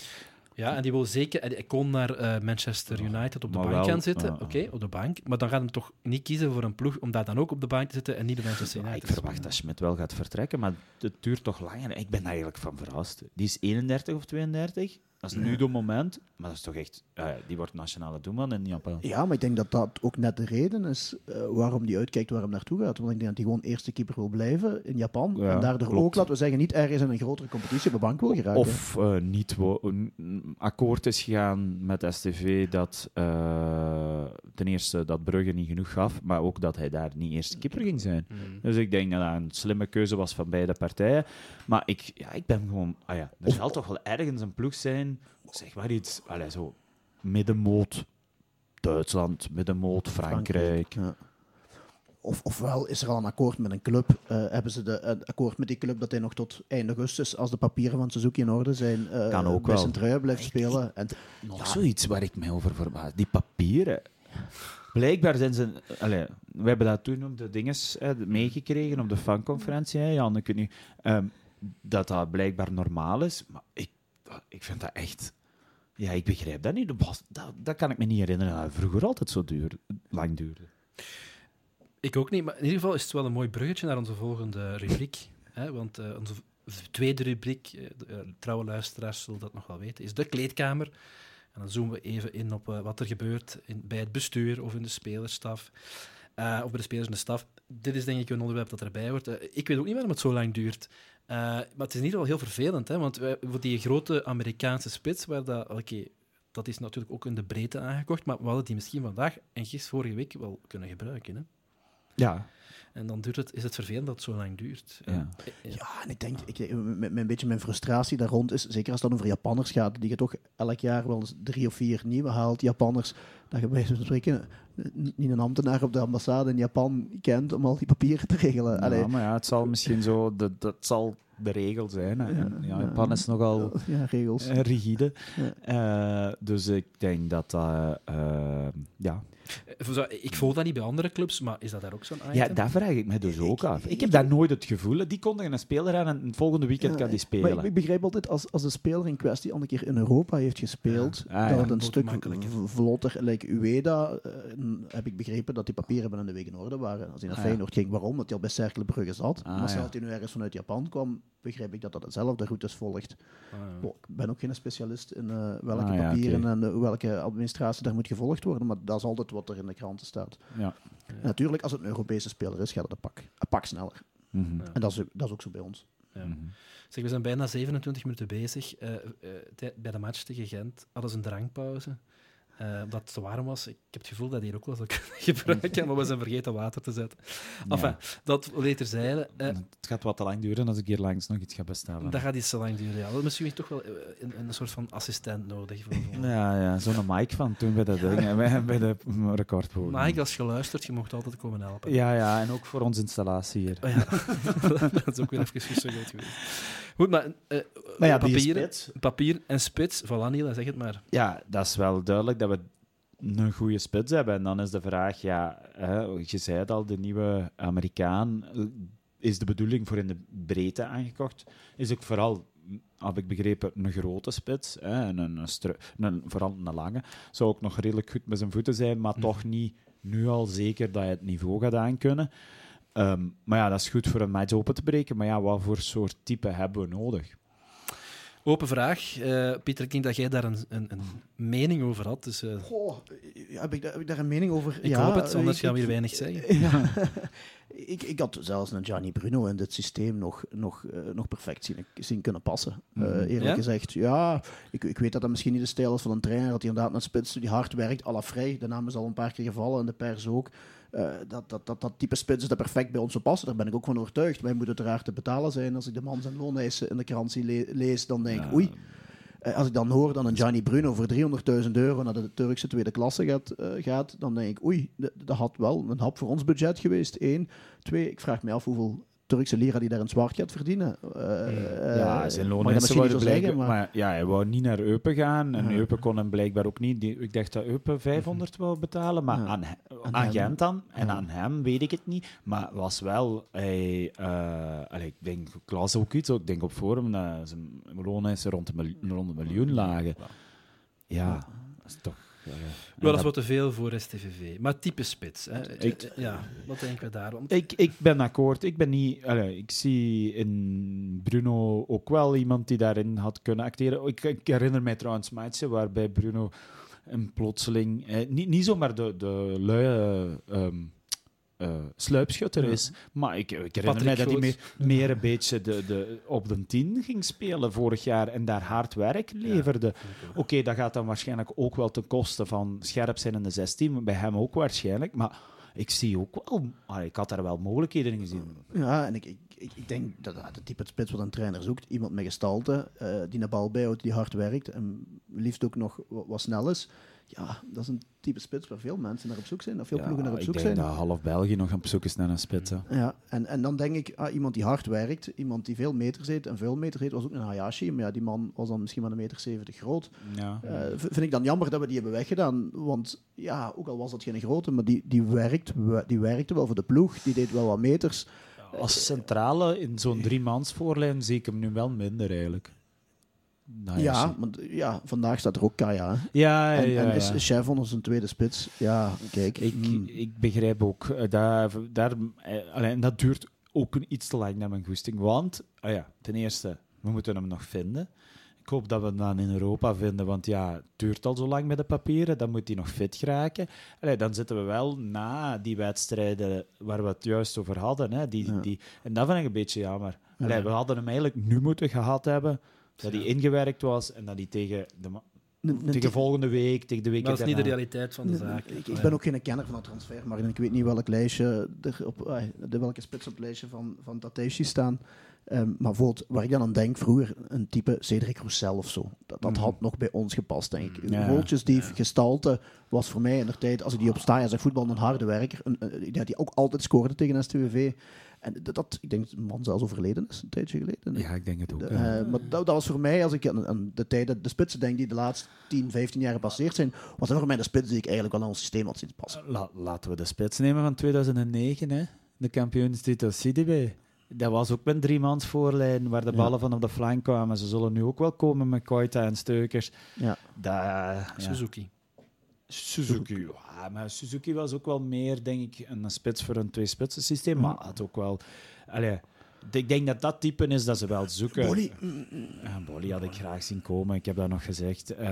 [SPEAKER 1] Ja, en die wil zeker... Hij kon naar uh, Manchester United op de maar bank wel, gaan zitten. Uh, Oké, okay, op de bank. Maar dan gaat hem toch niet kiezen voor een ploeg om daar dan ook op de bank te zitten en niet de Manchester United.
[SPEAKER 2] Ja, ik verwacht dat Schmidt wel gaat vertrekken, maar het duurt toch langer. Ik ben eigenlijk van verrast. Die is 31 of 32. Dat is nu de moment, maar dat is toch echt... Uh, die wordt nationale doelman in Japan.
[SPEAKER 3] Ja, maar ik denk dat dat ook net de reden is uh, waarom die uitkijkt waar hem naartoe gaat. Want ik denk dat hij gewoon eerste keeper wil blijven in Japan. Ja, en daardoor klopt. ook, laten we zeggen, niet ergens in een grotere competitie op de bank wil geraken.
[SPEAKER 2] Of uh, niet akkoord is gegaan met STV dat ten eerste dat Brugge niet genoeg gaf, maar ook dat hij daar niet eerste keeper ging zijn. Mm. Dus ik denk dat dat een slimme keuze was van beide partijen. Maar ik, ja, ik ben gewoon... Ah ja, er zal toch wel ergens een ploeg zijn zeg maar iets, allez, zo middenmoot Duitsland, middenmoot Frankrijk.
[SPEAKER 3] Ja. Of, ofwel is er al een akkoord met een club. Uh, hebben ze de, een akkoord met die club dat hij nog tot eind augustus, als de papieren van Suzuki in orde zijn, uh,
[SPEAKER 2] kan ook
[SPEAKER 3] bij
[SPEAKER 2] wel.
[SPEAKER 3] zijn trui blijft spelen. En
[SPEAKER 2] nog ja. zoiets waar ik mij over verbaas. Die papieren. Blijkbaar zijn ze... Allez, we hebben dat toen op de dinges eh, meegekregen, op de fanconferentie. Hè, Jan, ik weet niet, um, dat dat blijkbaar normaal is. Maar ik ik vind dat echt... Ja, ik begrijp dat niet. Dat, dat kan ik me niet herinneren. Vroeger altijd zo duur, lang duurde.
[SPEAKER 1] Ik ook niet, maar in ieder geval is het wel een mooi bruggetje naar onze volgende rubriek. Hè? Want uh, onze tweede rubriek, de, uh, trouwe luisteraars zullen dat nog wel weten, is de kleedkamer. En dan zoomen we even in op wat er gebeurt in, bij het bestuur of in de spelerstaf. of bij de spelers en de staf. Dit is denk ik een onderwerp dat erbij hoort. ik weet ook niet waarom het zo lang duurt. Uh, maar het is in ieder geval heel vervelend, hè, want voor die grote Amerikaanse spits, waar dat, okay, dat is natuurlijk ook in de breedte aangekocht, maar we hadden die misschien vandaag en gisteren vorige week wel kunnen gebruiken. Hè.
[SPEAKER 2] Ja.
[SPEAKER 1] En dan duurt het, is het vervelend dat het zo lang duurt.
[SPEAKER 3] Ja, ja. en ik denk, ik, met, een beetje mijn frustratie daar rond is, zeker als het dan over Japanners gaat, die je toch elk jaar wel eens drie of vier nieuwe haalt, Japanners, dat je bij wijze van spreken niet een ambtenaar op de ambassade in Japan kent om al die papieren te regelen.
[SPEAKER 2] Allee. Ja, maar ja, het zal misschien zo, dat, dat zal de regel zijn. Hè. Ja, ja, Japan is nogal
[SPEAKER 3] ja, regels.
[SPEAKER 2] rigide. Uh, dus ik denk dat dat, uh, ja,
[SPEAKER 1] ik volg dat niet bij andere clubs, maar is dat daar ook zo'n
[SPEAKER 2] Ja, daar vraag ik me dus ook af. Ik heb daar nooit het gevoel. Die kondigen een speler aan en het volgende weekend kan die spelen.
[SPEAKER 3] Maar ik, begrijp altijd, als, als de speler in kwestie al een keer in Europa heeft gespeeld,
[SPEAKER 2] Ah,
[SPEAKER 3] dat
[SPEAKER 2] ja.
[SPEAKER 3] het een stuk vlotter, like Ueda, eh, heb ik begrepen dat die papieren binnen de week in orde waren. Als hij naar
[SPEAKER 2] Ah, ja.
[SPEAKER 3] Feyenoord ging, waarom? Dat hij al bij Cercle Brugge zat.
[SPEAKER 2] Ah,
[SPEAKER 3] maar dat hij nu ergens vanuit Japan kwam, begrijp ik dat dat dezelfde routes volgt. Bon, ik ben ook geen specialist in eh, welke
[SPEAKER 2] Ah, ja,
[SPEAKER 3] papieren en eh, welke administratie daar moet gevolgd worden, maar dat is altijd wat er in de kranten staat.
[SPEAKER 2] Ja.
[SPEAKER 3] Natuurlijk, als het een Europese speler is, gaat het een pak, een pak sneller.
[SPEAKER 2] Mhm.
[SPEAKER 1] Ja.
[SPEAKER 3] En dat is, dat is ook zo bij ons.
[SPEAKER 1] Ja.
[SPEAKER 2] Mhm.
[SPEAKER 1] Zeg, we zijn bijna 27 minuten bezig. Eh, bij de match tegen Gent hadden ze een drankpauze. Eh, omdat het te warm was. Ik heb het gevoel dat hier ook wel zou kunnen gebruiken, maar we zijn vergeten water te zetten. Enfin,
[SPEAKER 2] Ja.
[SPEAKER 1] dat later zeiden. eh,
[SPEAKER 2] Het gaat wat te lang duren als ik hier langs nog iets ga bestellen.
[SPEAKER 1] dat gaat iets te lang duren. Ja. Misschien toch wel eh, een, een soort van assistent nodig. Voor.
[SPEAKER 2] Ja, ja zo'n mic van toen bij, dat ding, bij, bij de recordpoging.
[SPEAKER 1] Mike, als je luistert, je mocht altijd komen helpen.
[SPEAKER 2] Ja, ja, en ook voor onze installatie hier.
[SPEAKER 1] Oh ja. dat is ook weer even geweest. Goed, maar, eh,
[SPEAKER 2] Maar ja, die
[SPEAKER 1] papieren,
[SPEAKER 2] spits.
[SPEAKER 1] papier en spits, voilà Niela, zeg het maar.
[SPEAKER 2] Ja, dat is wel duidelijk dat we een goede spits hebben. En dan is de vraag, ja, hè, je zei het al, de nieuwe Amerikaan eh, is de bedoeling voor in de breedte aangekocht. Is ook vooral, heb ik begrepen, een grote spits. Hè, en een, een, vooral een lange. Zou ook nog redelijk goed met zijn voeten zijn, maar toch niet nu al zeker dat je het niveau gaat aankunnen. Ehm, maar ja, dat is goed voor een match open te breken. Maar ja, wat voor soort type hebben we nodig?
[SPEAKER 1] Open vraag. Eh, Pieter, ik denk dat jij daar een, een, een mening over had. Dus, eh,
[SPEAKER 3] Goh, heb, ik daar, heb ik daar een mening over?
[SPEAKER 1] ik
[SPEAKER 3] ja,
[SPEAKER 1] hoop het, anders
[SPEAKER 3] ik-
[SPEAKER 1] gaan we hier weinig zeggen.
[SPEAKER 3] Ja. ik, ik had zelfs een Gianni Bruno in dit systeem nog, nog, eh, nog perfect zien, zien kunnen passen. Eh,
[SPEAKER 2] Mhm.
[SPEAKER 3] eerlijk
[SPEAKER 1] Ja?
[SPEAKER 3] gezegd, ja. Ik, ik weet dat dat misschien niet de stijl is van een trainer, dat hij inderdaad naar spits die hard werkt, à la Vrij. De naam is al een paar keer gevallen in de pers ook. Dat, dat, dat, dat type spits is dat perfect bij ons zou passen. Daar ben ik ook van overtuigd. Wij moeten uiteraard te betalen zijn. Als ik de man zijn looneisen in de krant zie le- lees, dan denk ik, oei. Eh, als ik dan hoor dat een Gianni Bruno voor 300.000 euro naar de Turkse tweede klasse gaat, eh, gaat dan denk ik, oei, dat had wel een hap voor ons budget geweest. Eén. Twee, ik vraag me af hoeveel Turkse lira die daar in zwart gaat verdienen. Eh,
[SPEAKER 2] Ja,
[SPEAKER 3] eh,
[SPEAKER 2] zijn
[SPEAKER 3] mag
[SPEAKER 2] loon
[SPEAKER 3] je dat
[SPEAKER 2] is
[SPEAKER 3] misschien niet zo zeggen, maar...
[SPEAKER 2] maar ja, hij wou niet naar Eupen gaan en
[SPEAKER 3] Ja.
[SPEAKER 2] Eupen kon hem blijkbaar ook niet. Die, ik dacht dat Eupen 500 wou betalen, maar
[SPEAKER 3] Ja.
[SPEAKER 2] aan,
[SPEAKER 3] Aan
[SPEAKER 2] aan. Gent dan en aan hem weet ik het niet. Maar was wel, hij, eh, allee, ik denk, ik las ook iets, ik denk op forum dat zijn loon is rond een, miljoen, rond een miljoen lagen. Ja, dat is toch. Ja,
[SPEAKER 1] Wel, dat is wat te veel voor STVV. Maar type spits. Hè.
[SPEAKER 2] Ik-
[SPEAKER 1] Eh, ja, wat denken we daarom?
[SPEAKER 2] Ik, ik ben akkoord. Ik ben niet. ik zie in Bruno ook wel iemand die daarin had kunnen acteren. Ik, ik herinner mij trouwens matchen waarbij Bruno een plotseling. Eh, niet, niet zomaar de, de luie. ehm, eh, sluipschutter
[SPEAKER 3] Ja.
[SPEAKER 2] is. Maar ik, ik herinner mij dat hij meer, meer een beetje de, de, op de tien ging spelen vorig jaar en daar hard werk leverde. Oké, dat gaat dan waarschijnlijk ook wel ten koste van scherp zijn in de 16, bij hem ook waarschijnlijk. Maar ik zie ook wel, ah, ik had daar wel mogelijkheden in gezien.
[SPEAKER 3] Ja, en ik, ik, ik, denk dat het type spits wat een trainer zoekt. Iemand met gestalte, eh, die een bal bijhoudt, die hard werkt en liefst ook nog wa- wat snel is. Ja, dat is een type spits waar veel mensen naar op zoek zijn, of veel ploegen naar op
[SPEAKER 2] ik
[SPEAKER 3] zoek
[SPEAKER 2] denk
[SPEAKER 3] zijn.
[SPEAKER 2] dat half België nog op zoek is naar een spits. hè.
[SPEAKER 3] Ja, en, en dan denk ik, ah, iemand die hard werkt, iemand die veel meters heeft en veel meters heeft, was ook een Hayashi. Maar ja, die man was dan misschien maar een meter 70 groot.
[SPEAKER 2] Ja.
[SPEAKER 3] Eh, vind ik dan jammer dat we die hebben weggedaan. Want ja, ook al was dat geen grote, maar die, die, werkt, we- die werkte wel voor de ploeg. Die deed wel wat meters.
[SPEAKER 2] Als centrale in zo'n driemans voorlijn zie ik hem nu wel minder eigenlijk. Nou,
[SPEAKER 3] ja, want ja, vandaag staat er ook Kaya. hè.
[SPEAKER 2] ja, ja,
[SPEAKER 3] En,
[SPEAKER 2] ja,
[SPEAKER 3] en
[SPEAKER 2] ja.
[SPEAKER 3] is Chevron als een tweede spits. Ja, kijk.
[SPEAKER 2] Ik,
[SPEAKER 3] mm,
[SPEAKER 2] ik begrijp ook, eh, daar, daar, eh, alleen, dat duurt ook een iets te lang naar mijn goesting. Want, ah ja, ten eerste, we moeten hem nog vinden. Ik hoop dat we hem dan in Europa vinden, want ja, het duurt al zo lang met de papieren. Dan moet hij nog fit geraken. Allee, dan zitten we wel na die wedstrijden waar we het juist over hadden. Hè, die,
[SPEAKER 3] Ja.
[SPEAKER 2] die, en dat vind ik een beetje jammer.
[SPEAKER 3] Ja.
[SPEAKER 2] Allee, we hadden hem eigenlijk nu moeten gehad hebben. Dat hij
[SPEAKER 1] Ja.
[SPEAKER 2] ingewerkt was en dat hij tegen, de, tegen volgende week, tegen de week
[SPEAKER 1] Maar dat is niet de realiteit van de zaak.
[SPEAKER 3] Ik, ik ben ook geen kenner van de transfermarkt en ik weet niet welk lijstje er op, eh, de welke spits op het lijstje van, van Tateishi staan. Ehm, maar bijvoorbeeld, waar ik dan aan denk, vroeger een type Cedric Roussel of zo. Dat, dat
[SPEAKER 2] Mhm.
[SPEAKER 3] had nog bij ons gepast, denk ik.
[SPEAKER 2] Ja.
[SPEAKER 3] Roltjes die gestalte was voor mij in de tijd, als ik die op sta, als voetbal een harde werker, een, een- die, die ook altijd scoorde tegen STVV. En dat, dat, ik denk dat de man zelfs overleden is, een tijdje geleden.
[SPEAKER 2] Ja, ik denk het ook.
[SPEAKER 3] De-
[SPEAKER 2] ja.
[SPEAKER 3] eh, maar dat, dat was voor mij, als ik aan, aan de tijden, de spitsen denk die de laatste 10, 15 jaar gepasseerd zijn, was dat voor mij de spits die ik eigenlijk wel aan ons systeem had zien passen.
[SPEAKER 2] La- laten we de spits nemen van 2009. Hè? de kampioenstitel CDB. Dat was ook met drie mans voorlijn, waar de
[SPEAKER 3] Ja.
[SPEAKER 2] ballen van op de flank kwamen. Ze zullen nu ook wel komen met Koita en Steukers.
[SPEAKER 3] Ja.
[SPEAKER 2] Ja.
[SPEAKER 1] Suzuki.
[SPEAKER 2] Suzuki. Ja, maar Suzuki was ook wel meer, denk ik, een spits voor een twee-spitsen systeem. Maar had ook wel... Allee, ik denk dat dat type is dat ze wel zoeken.
[SPEAKER 3] Bolly.
[SPEAKER 2] Ja, Bolly had ik graag zien komen, ik heb dat nog gezegd. eh,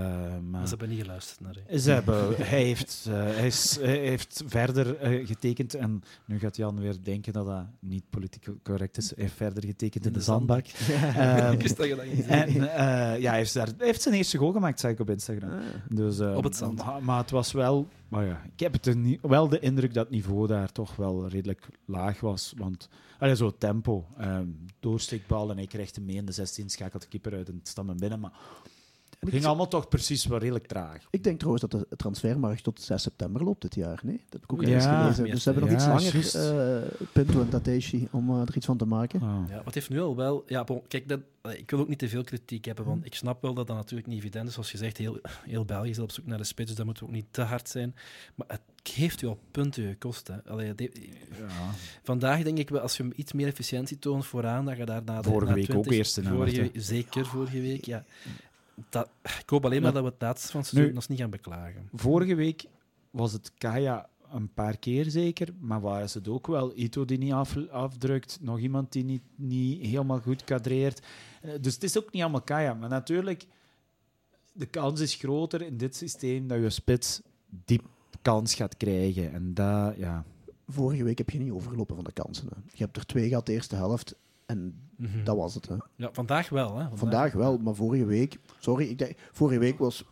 [SPEAKER 2] maar...
[SPEAKER 1] Ze hebben niet geluisterd naar hem.
[SPEAKER 2] Ze hebben, hij, heeft, eh, hij, is, hij heeft verder eh, getekend, en nu gaat Jan weer denken dat dat niet politiek correct is. Hij heeft verder getekend in, de, zandbak. Ehm,
[SPEAKER 1] Ik wist dat je dat niet
[SPEAKER 2] en eh, ja, hij heeft, daar, hij heeft zijn eerste goal gemaakt, zag ik op Instagram.
[SPEAKER 3] Ah.
[SPEAKER 2] Dus, eh,
[SPEAKER 1] Op het zand.
[SPEAKER 2] Maar, maar het was wel... Maar ja, ik heb het wel de indruk dat het niveau daar toch wel redelijk laag was. Want, allee, zo tempo, ehm doorsteekbal en hij krijgt hem mee in de 16, schakelt de keeper uit en het hem binnen. Maar het ging allemaal toch precies wel redelijk traag.
[SPEAKER 3] Ik denk trouwens dat de transfermarkt tot 6 september loopt dit jaar. Nee? Dat heb ik ook
[SPEAKER 2] Ja,
[SPEAKER 3] ergens gelezen. Dus ze hebben nog
[SPEAKER 2] ja,
[SPEAKER 3] iets langer,
[SPEAKER 2] juist.
[SPEAKER 3] eh Pinto en Tateshi, om eh, er iets van te maken.
[SPEAKER 2] Ah.
[SPEAKER 1] Ja, wat heeft nu al wel... Ja, bon, kijk, dat, eh, ik wil ook niet te veel kritiek hebben, want ik snap wel dat dat natuurlijk niet evident is. Zoals je zegt, heel, heel België is op zoek naar de spits, dus dat moet ook niet te hard zijn. Maar het heeft u al punten gekost. Hè. Allee, de-
[SPEAKER 2] Ja.
[SPEAKER 1] vandaag denk ik wel, als je iets meer efficiëntie toont vooraan, dat je daar na de
[SPEAKER 2] Vorige
[SPEAKER 1] na
[SPEAKER 2] week
[SPEAKER 1] 20
[SPEAKER 2] ook eerste
[SPEAKER 1] vorige. Zeker vorige week, ja. Dat, ik hoop alleen maar dat we het laatste van seizoen ons niet gaan beklagen.
[SPEAKER 2] Vorige week was het Kaya een paar keer zeker, maar was het ook wel Ito die niet af, afdrukt, nog iemand die niet, niet helemaal goed kadreert. Eh, Dus het is ook niet allemaal Kaya, maar natuurlijk, de kans is groter in dit systeem dat je spits die kans gaat krijgen. En dat, ja...
[SPEAKER 3] Vorige week heb je niet overgelopen van de kansen. Hè. Je hebt er twee gehad de eerste helft en
[SPEAKER 1] Mhm.
[SPEAKER 3] dat was het. Hè.
[SPEAKER 1] Ja, vandaag wel. Hè.
[SPEAKER 3] Vandaag wel, maar vorige week... Sorry, ik denk, vorige week was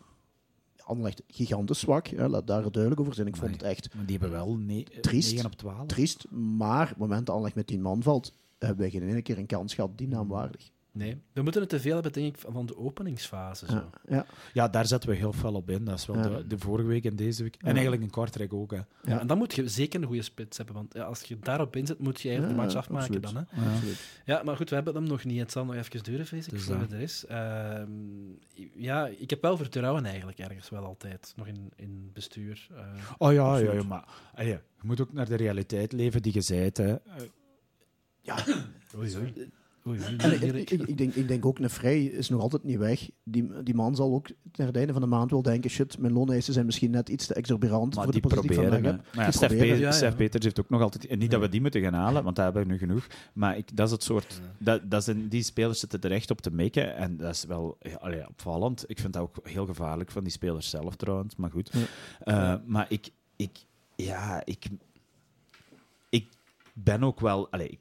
[SPEAKER 3] Anderlecht gigantisch zwak. Hè. Laat daar duidelijk over zijn. Ik vond het echt
[SPEAKER 2] Maar die hebben wel ne
[SPEAKER 3] Triest.
[SPEAKER 2] 9 op 12.
[SPEAKER 3] triest. Maar op het moment dat Anderlecht met 10 man valt, hebben wij geen ene keer een kans gehad die naamwaardig.
[SPEAKER 1] Nee, we moeten het te veel hebben, denk ik, van de openingsfase. Zo.
[SPEAKER 3] Ja, ja.
[SPEAKER 2] Ja, daar zetten we heel veel op in. Dat is wel
[SPEAKER 3] Ja.
[SPEAKER 2] de, de vorige week en deze week. En
[SPEAKER 3] Ja.
[SPEAKER 2] eigenlijk in Kortrijk ook. Hè.
[SPEAKER 1] Ja, en dan moet je zeker een goede spits hebben, want ja, als je daarop inzet, moet je eigenlijk de
[SPEAKER 3] Ja,
[SPEAKER 1] match afmaken
[SPEAKER 3] absoluut.
[SPEAKER 1] dan. Hè.
[SPEAKER 2] Ja.
[SPEAKER 3] absoluut.
[SPEAKER 1] Ja, maar goed, we hebben hem nog niet. Het zal nog even duren, vrees ik,
[SPEAKER 2] Dus
[SPEAKER 1] voor het er is. Ehm, ja, ik heb wel vertrouwen eigenlijk ergens wel altijd, nog in, in bestuur. eh.
[SPEAKER 2] Oh ja, ja, ja maar allee, je moet ook naar de realiteit leven die je zijt. Hè.
[SPEAKER 1] Oei, oei. Oei, oei,
[SPEAKER 3] En ik, ik, denk, ik denk ook, een vrij is nog altijd niet weg. Die, die man zal ook naar het einde van de maand wel denken, shit, mijn looneisen zijn misschien net iets te exorbitant
[SPEAKER 2] Maar
[SPEAKER 3] voor
[SPEAKER 2] die
[SPEAKER 3] de positie die ik
[SPEAKER 2] proberen. Maar ja, Stef,
[SPEAKER 1] Ja, ja.
[SPEAKER 2] Stef Peters heeft ook nog altijd... En niet dat we die moeten gaan halen, want daar hebben we nu genoeg. Maar ik, dat is het soort... Dat, dat zijn, die spelers zitten er echt op te mikken. En dat is wel ja, allee, opvallend. Ik vind dat ook heel gevaarlijk van die spelers zelf trouwens. Maar goed.
[SPEAKER 3] Ja.
[SPEAKER 2] Eh, maar ik... ik ja, ik... Ik ben ook wel... Allee,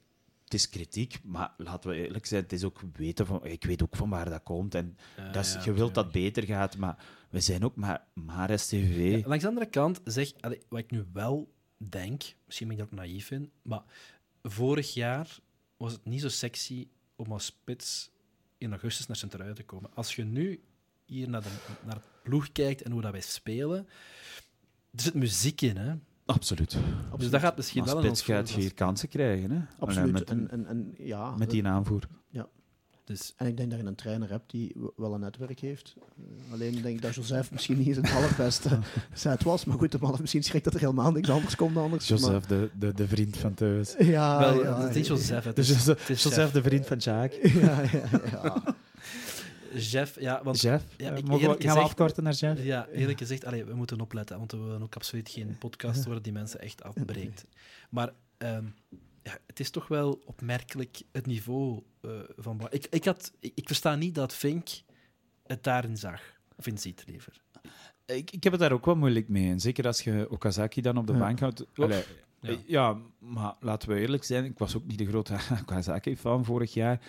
[SPEAKER 2] het is kritiek, maar laten we eerlijk zijn, het is ook weten van, ik weet ook van waar dat komt. En dat is,
[SPEAKER 1] ja,
[SPEAKER 2] je wilt dat beter gaat, maar we zijn ook maar, maar STV.
[SPEAKER 1] Ja, langs de andere kant, zeg, allee, wat ik nu wel denk, misschien ben ik daar ook naïef in, maar vorig jaar was het niet zo sexy om als spits in augustus naar Centraal te komen. Als je nu hier naar, de, naar het ploeg kijkt en hoe dat wij spelen, er zit muziek in, hè?
[SPEAKER 2] Absoluut.
[SPEAKER 1] Dus dat gaat misschien wel
[SPEAKER 2] spits
[SPEAKER 1] ons
[SPEAKER 2] gaat hier kansen krijgen. Hè?
[SPEAKER 3] Absoluut.
[SPEAKER 2] Met,
[SPEAKER 3] en, en, en, ja,
[SPEAKER 2] met die aanvoer.
[SPEAKER 1] Dus
[SPEAKER 3] En ik denk dat je een trainer hebt die wel een netwerk heeft. Eh, alleen denk ik dat Joseph misschien niet zijn allerbeste set was. Maar goed, de man heeft misschien schrik dat er helemaal niks anders komt dan anders.
[SPEAKER 2] Joseph, de, de, de vriend van Thuis.
[SPEAKER 3] Maar, ja,
[SPEAKER 1] wel,
[SPEAKER 3] ja,
[SPEAKER 1] het is niet Joseph, het
[SPEAKER 2] Dus
[SPEAKER 1] is,
[SPEAKER 2] Joseph,
[SPEAKER 1] het is
[SPEAKER 2] Joseph,
[SPEAKER 1] Jeff.
[SPEAKER 2] de vriend van Jacques.
[SPEAKER 3] Ja, ja, ja.
[SPEAKER 1] Jeff, ja, want
[SPEAKER 2] Jeff?
[SPEAKER 1] Ja,
[SPEAKER 2] Eh,
[SPEAKER 1] ik-
[SPEAKER 2] mogen we, gaan we afkorten naar Jeff?
[SPEAKER 1] Ja, eerlijk gezegd, allee, we moeten opletten, want we willen ook absoluut geen podcast worden die mensen echt afbreekt. Maar ehm, ja, het is toch wel opmerkelijk het niveau eh, van... Ik, ik, had, ik, ik versta niet dat Fink het daarin zag. Of in ziet liever.
[SPEAKER 2] Ik, ik heb het daar ook wel moeilijk mee. En zeker als je Okazaki dan op de
[SPEAKER 3] Ja.
[SPEAKER 2] bank houdt. Allee,
[SPEAKER 1] Ja.
[SPEAKER 2] eh, ja. maar laten we eerlijk zijn. Ik was ook niet de grote Okazaki-fan vorig jaar.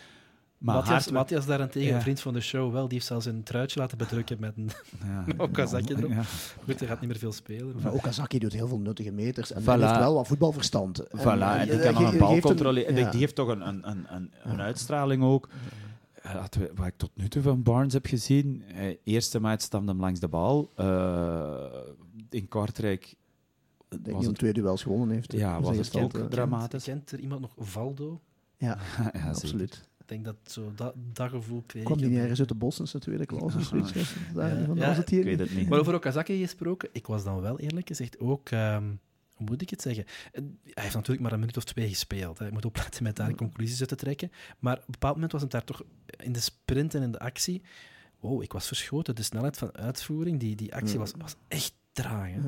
[SPEAKER 2] Maar
[SPEAKER 1] Matthias,
[SPEAKER 2] hard-
[SPEAKER 1] Matthias daarentegen,
[SPEAKER 2] Ja.
[SPEAKER 1] een vriend van de show, wel, die heeft zelfs een truitje laten bedrukken met een...
[SPEAKER 2] Ja,
[SPEAKER 1] Okazaki erop.
[SPEAKER 2] Ja.
[SPEAKER 1] Goed, hij gaat niet meer veel spelen.
[SPEAKER 3] Maar Okazaki doet heel veel nuttige meters. En
[SPEAKER 2] Voilà.
[SPEAKER 3] hij heeft wel wat voetbalverstand.
[SPEAKER 2] Voilà, en die
[SPEAKER 3] eh,
[SPEAKER 2] kan dan
[SPEAKER 3] ge-
[SPEAKER 2] een bal
[SPEAKER 3] een-
[SPEAKER 2] controleren. Die-
[SPEAKER 3] ja.
[SPEAKER 2] Die heeft toch een, een, een, een, een uitstraling ook. Eh, we, wat ik tot nu toe van Barnes heb gezien, eh, eerste match stamde hem langs de bal. Eh, in Kortrijk
[SPEAKER 3] Ik denk
[SPEAKER 2] was
[SPEAKER 3] dat hij
[SPEAKER 2] het-
[SPEAKER 3] twee duels gewonnen heeft.
[SPEAKER 2] Ja, was het ook
[SPEAKER 3] eh,
[SPEAKER 2] dramatisch.
[SPEAKER 1] Kent er iemand nog Valdo?
[SPEAKER 3] Ja,
[SPEAKER 2] ja, zeker.
[SPEAKER 3] absoluut.
[SPEAKER 1] Ik denk dat zo dat, dat gevoel kreeg.
[SPEAKER 3] Kwam die
[SPEAKER 1] ik.
[SPEAKER 3] niet ergens uit de bossen in de tweede klas of zoiets? Het daar
[SPEAKER 1] Ja.
[SPEAKER 3] van,
[SPEAKER 1] Ja,
[SPEAKER 3] was het
[SPEAKER 2] Ik weet het niet.
[SPEAKER 1] Maar over Okazaki gesproken, ik was dan wel eerlijk gezegd ook... ehm, hoe moet ik het zeggen? Hij heeft natuurlijk maar een minuut of twee gespeeld. Hij moet opletten met daar conclusies uit te trekken. Maar op een bepaald moment was het daar toch in de sprint en in de actie. Wow, ik was verschoten. De snelheid van uitvoering, die, die actie was, was echt traag. Hè?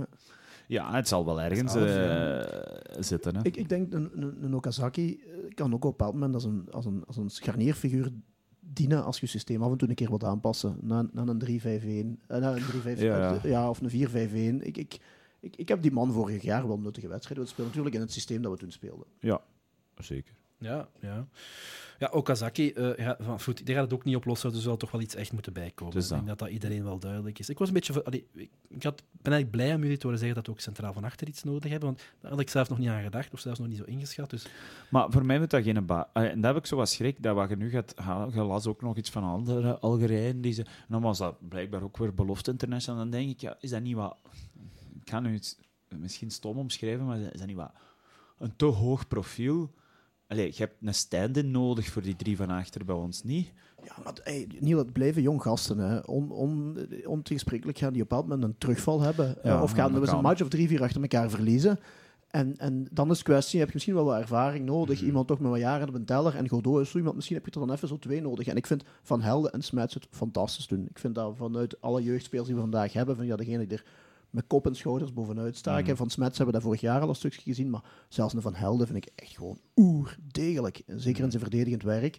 [SPEAKER 2] Ja, het zal wel ergens uh, zitten. Hè?
[SPEAKER 3] Ik, ik denk, een, een, een Okazaki kan ook op een bepaald moment als een, als een, als een scharnierfiguur dienen als je systeem af en toe een keer wilt aanpassen naar, naar een 3-5-1. Uh, naar een 3 ja, of een 4-5-1. Ik, ik, ik, ik heb die man vorig jaar wel nuttige wedstrijden spelen. Natuurlijk in het systeem dat we toen speelden.
[SPEAKER 2] Ja, zeker.
[SPEAKER 1] Ja, ja. Ja, Okazaki, uh, ja, van voet, die gaat het ook niet oplossen, dus er zal toch wel iets echt moeten bijkomen. Dus ik denk dat dat iedereen wel duidelijk is. Ik was een beetje... Allee, ik had, ben eigenlijk blij om jullie te horen zeggen dat we ook centraal van achter iets nodig hebben, want daar had ik zelf nog niet aan gedacht, of zelfs nog niet zo ingeschat. Dus...
[SPEAKER 2] Maar voor mij moet dat geen ba... En daar heb ik zo wat schrik, dat wat je nu gaat halen, je las ook nog iets van andere Algerijnen, die ze... En dan was dat blijkbaar ook weer belofte international, dan denk ik, ja, is dat niet wat... Ik ga nu iets misschien stom omschrijven, maar is dat niet wat... Een te hoog profiel Allee, je hebt een stand-in nodig voor die drie van achter bij ons niet.
[SPEAKER 3] Ja, maar hey, Niel, het blijven jong gasten. Hè. On, on, ontegensprekelijk gaan die op een bepaald moment een terugval hebben. Ja, of gaan we eens een match of drie, vier achter elkaar verliezen. En, en dan is het kwestie, heb je misschien wel wat ervaring nodig. Mhm. Iemand toch met wat jaren op een teller. En Godot is zo iemand, misschien heb je er dan even zo twee nodig. En ik vind Van Helden en Smets het fantastisch doen. Ik vind dat vanuit alle jeugdspelers die we vandaag hebben, van ja, degene die er met kop en schouders bovenuit staken. Mm. Van Smets hebben we dat vorig jaar al een stukje gezien, maar zelfs een Van Helden vind ik echt gewoon oerdegelijk. Zeker in mm. zijn verdedigend werk.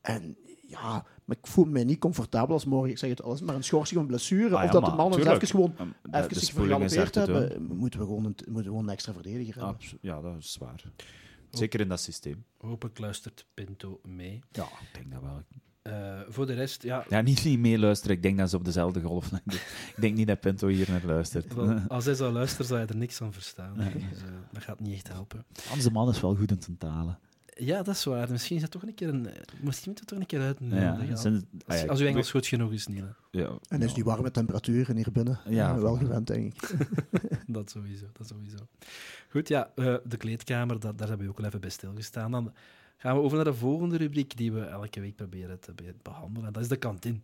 [SPEAKER 3] En ja, maar ik voel me niet comfortabel als morgen, ik zeg het alles, maar een schorsing van blessure, ah of dat de mannen even gewoon even zich vergalopeerd hebben, moeten we, gewoon een, moeten we gewoon een extra verdediger hebben.
[SPEAKER 2] ja, dat is zwaar. Zeker in dat systeem.
[SPEAKER 1] Hopelijk luistert Pinto mee.
[SPEAKER 2] Ja, ik denk dat wel.
[SPEAKER 1] Uh, voor de rest, ja...
[SPEAKER 2] Ja, niet, niet meeluisteren. Ik denk dat ze op dezelfde golf Ik denk niet dat Pinto hier naar luistert.
[SPEAKER 1] als hij zou luisteren, zou hij er niks van verstaan. Dus, uh, dat gaat niet echt helpen.
[SPEAKER 2] Onze man is wel goed in het talen.
[SPEAKER 1] Ja, dat is waar. Misschien is dat toch een keer een... Misschien moet het toch een keer uit. Ja, zijn, als, als uw Engels goed genoeg is, Niel.
[SPEAKER 3] Ja. En is die warme temperaturen hier binnen? Ja, wel gewend, denk ik.
[SPEAKER 1] dat sowieso, dat sowieso. Goed, ja, uh, de kleedkamer, dat, daar hebben we ook al even bij stilgestaan. Dan gaan we over naar de volgende rubriek die we elke week proberen te behandelen. En dat is de kantine.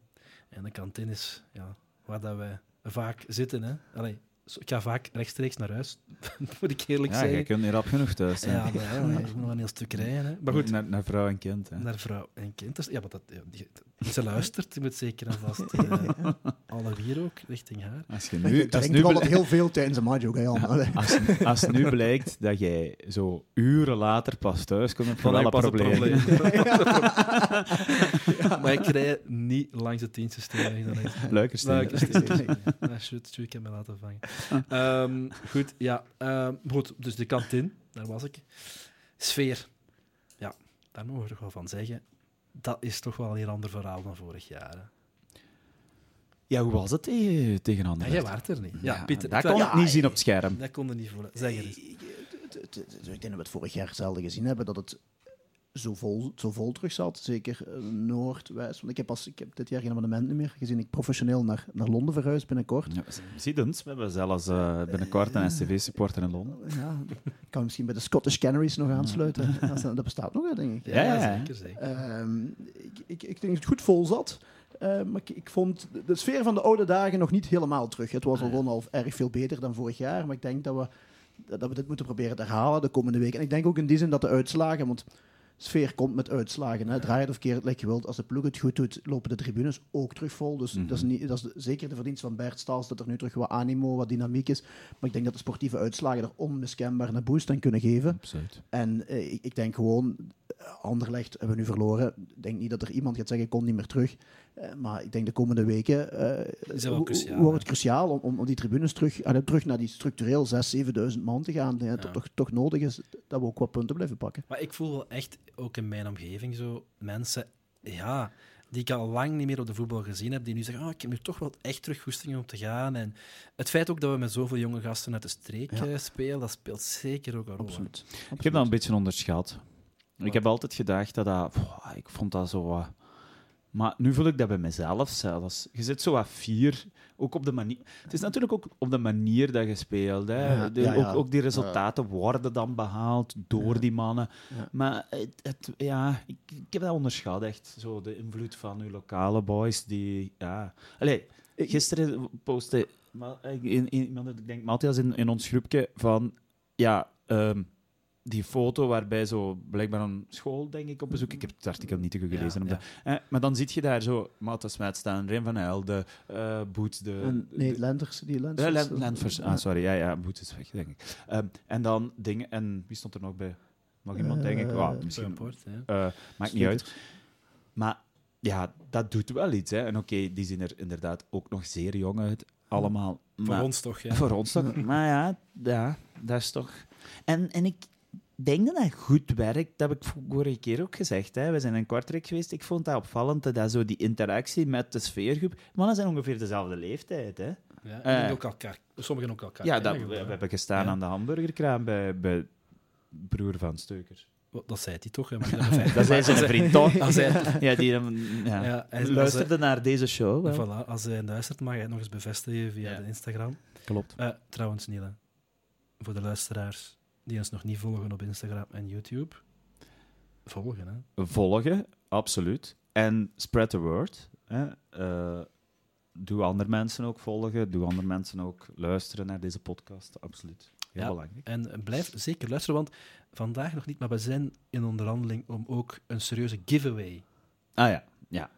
[SPEAKER 1] En de kantine is ja, waar dat wij vaak zitten. Hè. Allee, ik ga vaak rechtstreeks naar huis, moet ik eerlijk
[SPEAKER 2] ja,
[SPEAKER 1] zeggen.
[SPEAKER 2] Ja, je kunt niet rap genoeg thuis zijn.
[SPEAKER 1] Ja, maar, ja, moet nog een heel stuk rijden. Hè. Maar goed.
[SPEAKER 2] Naar, naar vrouw en kind. Hè.
[SPEAKER 1] Naar vrouw en kind. Dus, ja, maar dat, ja, ze luistert, je moet zeker en vast uh, alle vier ook, richting haar.
[SPEAKER 3] Als je nu... Als nu al heel veel tijdens een match ook, hè,
[SPEAKER 2] als, als nu blijkt dat jij zo uren later pas thuis komt, heb je wel een probleem. probleem.
[SPEAKER 1] maar ik rij niet langs het dienstsysteem.
[SPEAKER 2] Luikerstein.
[SPEAKER 1] Luikerstein. Ja, shoot, shoot, ik heb me laten vangen. Um, goed, ja. Um, goed, dus de kantine, daar was ik. Sfeer. Ja, daar mogen we toch wel van zeggen. Dat is toch wel een heel ander verhaal dan vorig jaar. Hè?
[SPEAKER 2] Ja, hoe was het tegen, tegen anderen?
[SPEAKER 1] Ja, jij waart er niet. Ja, Pieter,
[SPEAKER 2] dat kon ik niet zien op het scherm.
[SPEAKER 1] Dat kon je niet voelen. Zeg eens.
[SPEAKER 3] Ik denk dat we het vorig jaar zelden gezien hebben, dat het zo vol, zo vol terug zat. Zeker uh, Noord, West. Want ik heb, pas, ik heb dit jaar geen abonnement meer, gezien ik professioneel naar, naar Londen verhuis binnenkort.
[SPEAKER 2] Ja, zie ons, we hebben zelfs uh, binnenkort een STV-supporter in Londen.
[SPEAKER 3] Ja, ik kan misschien bij de Scottish Canaries nog aansluiten. dat bestaat nog, denk
[SPEAKER 1] ik. Ja, ja zeker. zeker.
[SPEAKER 3] Uh, ik, ik, ik denk dat het goed vol zat. Uh, maar ik, ik, vond de sfeer van de oude dagen nog niet helemaal terug. Het was al gewoon al erg veel beter dan vorig jaar. Maar ik denk dat we, dat we dit moeten proberen te herhalen de komende weken. En ik denk ook in die zin dat de uitslagen... Want sfeer komt met uitslagen. Hè. Draai het of keer het like je wilt. Als de ploeg het goed doet, lopen de tribunes ook terug vol. Dus dat, is mhm. niet, dat is zeker de verdienst van Bert Staals dat er nu terug wat animo, wat dynamiek is. Maar ik denk dat de sportieve uitslagen er onmiskenbaar een boost aan kunnen geven.
[SPEAKER 2] Absoluut.
[SPEAKER 3] En eh, ik, ik, denk gewoon, Anderlecht hebben we nu verloren. Ik denk niet dat er iemand gaat zeggen, ik kom niet meer terug. Uh, maar ik denk de komende weken uh, cruciaal, wordt het cruciaal om, om, die tribunes terug, uh, terug naar die structureel 6.000, 7.000 man te gaan. Ja. Dat toch, toch nodig is dat we ook wat punten blijven pakken.
[SPEAKER 1] Maar ik voel wel echt, ook in mijn omgeving, zo mensen, ja, die ik al lang niet meer op de voetbal gezien heb, die nu zeggen, oh, ik heb nu toch wel echt terug goesting om te gaan. En het feit ook dat we met zoveel jonge gasten uit de streek ja. spelen, dat speelt zeker ook een rol.
[SPEAKER 2] Absoluut. Ik heb dat een beetje onderschat. Ik heb altijd gedacht dat dat... ik vond dat zo... maar nu voel ik dat bij mezelf zelfs. Je zit zo wat vier, ook op de manier... Het is natuurlijk ook op de manier dat je speelt. Hè. Ook, ook, die resultaten worden dan behaald door die mannen. Maar het, ja, ik, ik, heb dat onderschat, echt. Zo de invloed van uw lokale boys, die... Ja. Allee, gisteren postte iemand, ik denk Matthias in, in ons groepje, van ja, ehm, die foto waarbij zo blijkbaar een school, denk ik, op bezoek. Ik heb het artikel niet te goed gelezen.
[SPEAKER 1] Ja,
[SPEAKER 2] eh, maar dan zie je daar zo Matta Smet staan, Rem van Helden, eh Boets, de...
[SPEAKER 3] En, nee,
[SPEAKER 2] de-
[SPEAKER 3] Lenders, die Lenders.
[SPEAKER 2] Ja, Len- Lentvers.
[SPEAKER 3] Ja.
[SPEAKER 2] Ah, sorry. Ja, ja, Boets is weg, denk ik. Ehm, en dan dingen... En wie stond er nog bij? Nog iemand, denk ik?
[SPEAKER 3] Eh,
[SPEAKER 2] Wauw,
[SPEAKER 1] Misschien. Port, hè.
[SPEAKER 2] eh, maakt niet uit. Maar ja, dat doet wel iets. Hè. En oké, die zien er inderdaad ook nog zeer jong uit. Allemaal.
[SPEAKER 1] Voor
[SPEAKER 2] Maar-
[SPEAKER 1] ons toch, ja.
[SPEAKER 2] Voor ons toch? Maar ja, ja, dat is toch... En, en ik denk dat dat goed werkt. Dat heb ik vorige keer ook gezegd. Hè. We zijn in Kortrijk geweest. Ik vond dat opvallend, dat, zo die interactie met de sfeergroep... Mannen zijn ongeveer dezelfde leeftijd, hè.
[SPEAKER 1] ja.
[SPEAKER 2] Eh.
[SPEAKER 1] en ook elkaar, sommigen ook elkaar
[SPEAKER 2] Ja, dat, we, hebben gestaan
[SPEAKER 1] Ja.
[SPEAKER 2] aan de hamburgerkraam bij, bij broer van Steukers.
[SPEAKER 1] Dat zei hij toch, maar dat
[SPEAKER 2] zei zijn vriend toch? Ja, die hem- ja.
[SPEAKER 1] ja, hij-
[SPEAKER 2] luisterde naar deze show.
[SPEAKER 1] voilà, als hij luistert, mag hij het nog eens bevestigen via
[SPEAKER 2] Ja.
[SPEAKER 1] de Instagram.
[SPEAKER 2] Klopt.
[SPEAKER 1] Eh, trouwens, Niele, voor de luisteraars die ons nog niet volgen op Instagram en YouTube, volgen, hè.
[SPEAKER 2] Volgen, absoluut. En spread the word. Hè. Eh, doe andere mensen ook volgen. Doe andere mensen ook luisteren naar deze podcast. Absoluut. Heel
[SPEAKER 1] Ja.
[SPEAKER 2] belangrijk.
[SPEAKER 1] En blijf zeker luisteren, want vandaag nog niet, maar we zijn in onderhandeling om ook een serieuze giveaway
[SPEAKER 2] Ah ja, ja.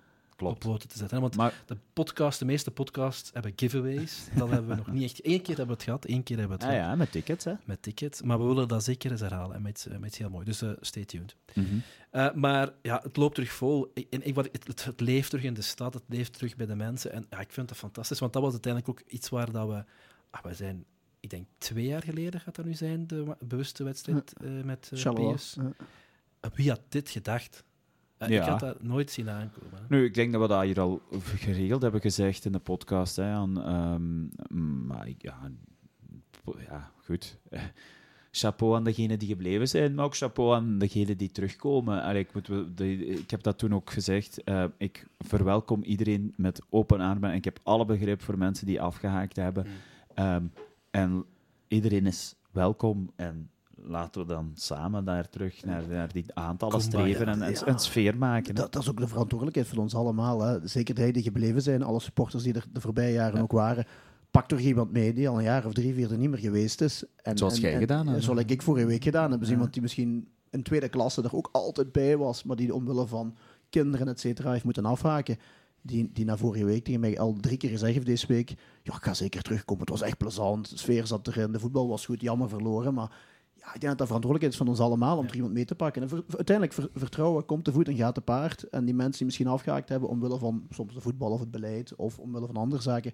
[SPEAKER 1] Op poten te zetten. Want
[SPEAKER 2] Maar
[SPEAKER 1] de, podcast, de meeste podcasts hebben giveaways. Dat hebben we nog niet echt. Eén keer hebben we het gehad, één keer hebben we het
[SPEAKER 2] ah,
[SPEAKER 1] gehad
[SPEAKER 2] ja, met tickets, hè.
[SPEAKER 1] met ticket. Maar we willen dat zeker eens herhalen en met, eh, met heel mooi. Dus eh, stay tuned.
[SPEAKER 2] Mhm.
[SPEAKER 1] Eh, maar ja, het loopt terug vol. Ik- En ik, wat, het, leeft terug in de stad, het leeft terug bij de mensen. En ja, ik vind dat fantastisch, want dat was uiteindelijk ook iets waar dat we... Ah, we zijn, ik denk twee jaar geleden gaat dat nu zijn, de bewuste wedstrijd met uh. PS. Wie had dit gedacht? Eh,
[SPEAKER 2] Ja.
[SPEAKER 1] Ik had dat nooit zien aankomen. hè.
[SPEAKER 2] Nu, ik denk dat we dat hier al geregeld hebben gezegd in de podcast. Hè, aan, ehm, maar ja, ja, goed. Chapeau aan degenen die gebleven zijn, maar ook chapeau aan degenen die terugkomen. Allee, ik, moet, de- ik heb dat toen ook gezegd. eh, ik verwelkom iedereen met open armen. En ik heb alle begrip voor mensen die afgehaakt hebben.
[SPEAKER 1] Mm.
[SPEAKER 2] Ehm, en iedereen is welkom. En laten we dan samen daar terug naar, naar die aantallen streven en, en
[SPEAKER 3] Ja.
[SPEAKER 2] een sfeer maken.
[SPEAKER 3] Dat, dat is ook de verantwoordelijkheid van ons allemaal. Hè. Zeker de die gebleven zijn, alle supporters die er de voorbije jaren ook waren. Pak toch iemand mee die al een jaar of drie, vier er niet meer geweest is. En,
[SPEAKER 2] Zoals
[SPEAKER 3] en-
[SPEAKER 2] jij
[SPEAKER 3] en-
[SPEAKER 2] gedaan hebt.
[SPEAKER 3] Zoals ik vorige week gedaan heb. Dus
[SPEAKER 2] Ja.
[SPEAKER 3] iemand die misschien in tweede klasse er ook altijd bij was, maar die omwille van kinderen, et cetera, heeft moeten afhaken. Die, die na vorige week tegen mij al drie keer gezegd heeft deze week, ja, ik ga zeker terugkomen. Het was echt plezant, de sfeer zat erin, de voetbal was goed, jammer verloren, maar ik denk dat dat verantwoordelijkheid is van ons allemaal om
[SPEAKER 1] Ja.
[SPEAKER 3] er iemand mee te pakken. En ver- uiteindelijk, ver- vertrouwen komt te voet en gaat te paard. En die mensen die misschien afgehaakt hebben omwille van soms de voetbal of het beleid of omwille van andere zaken,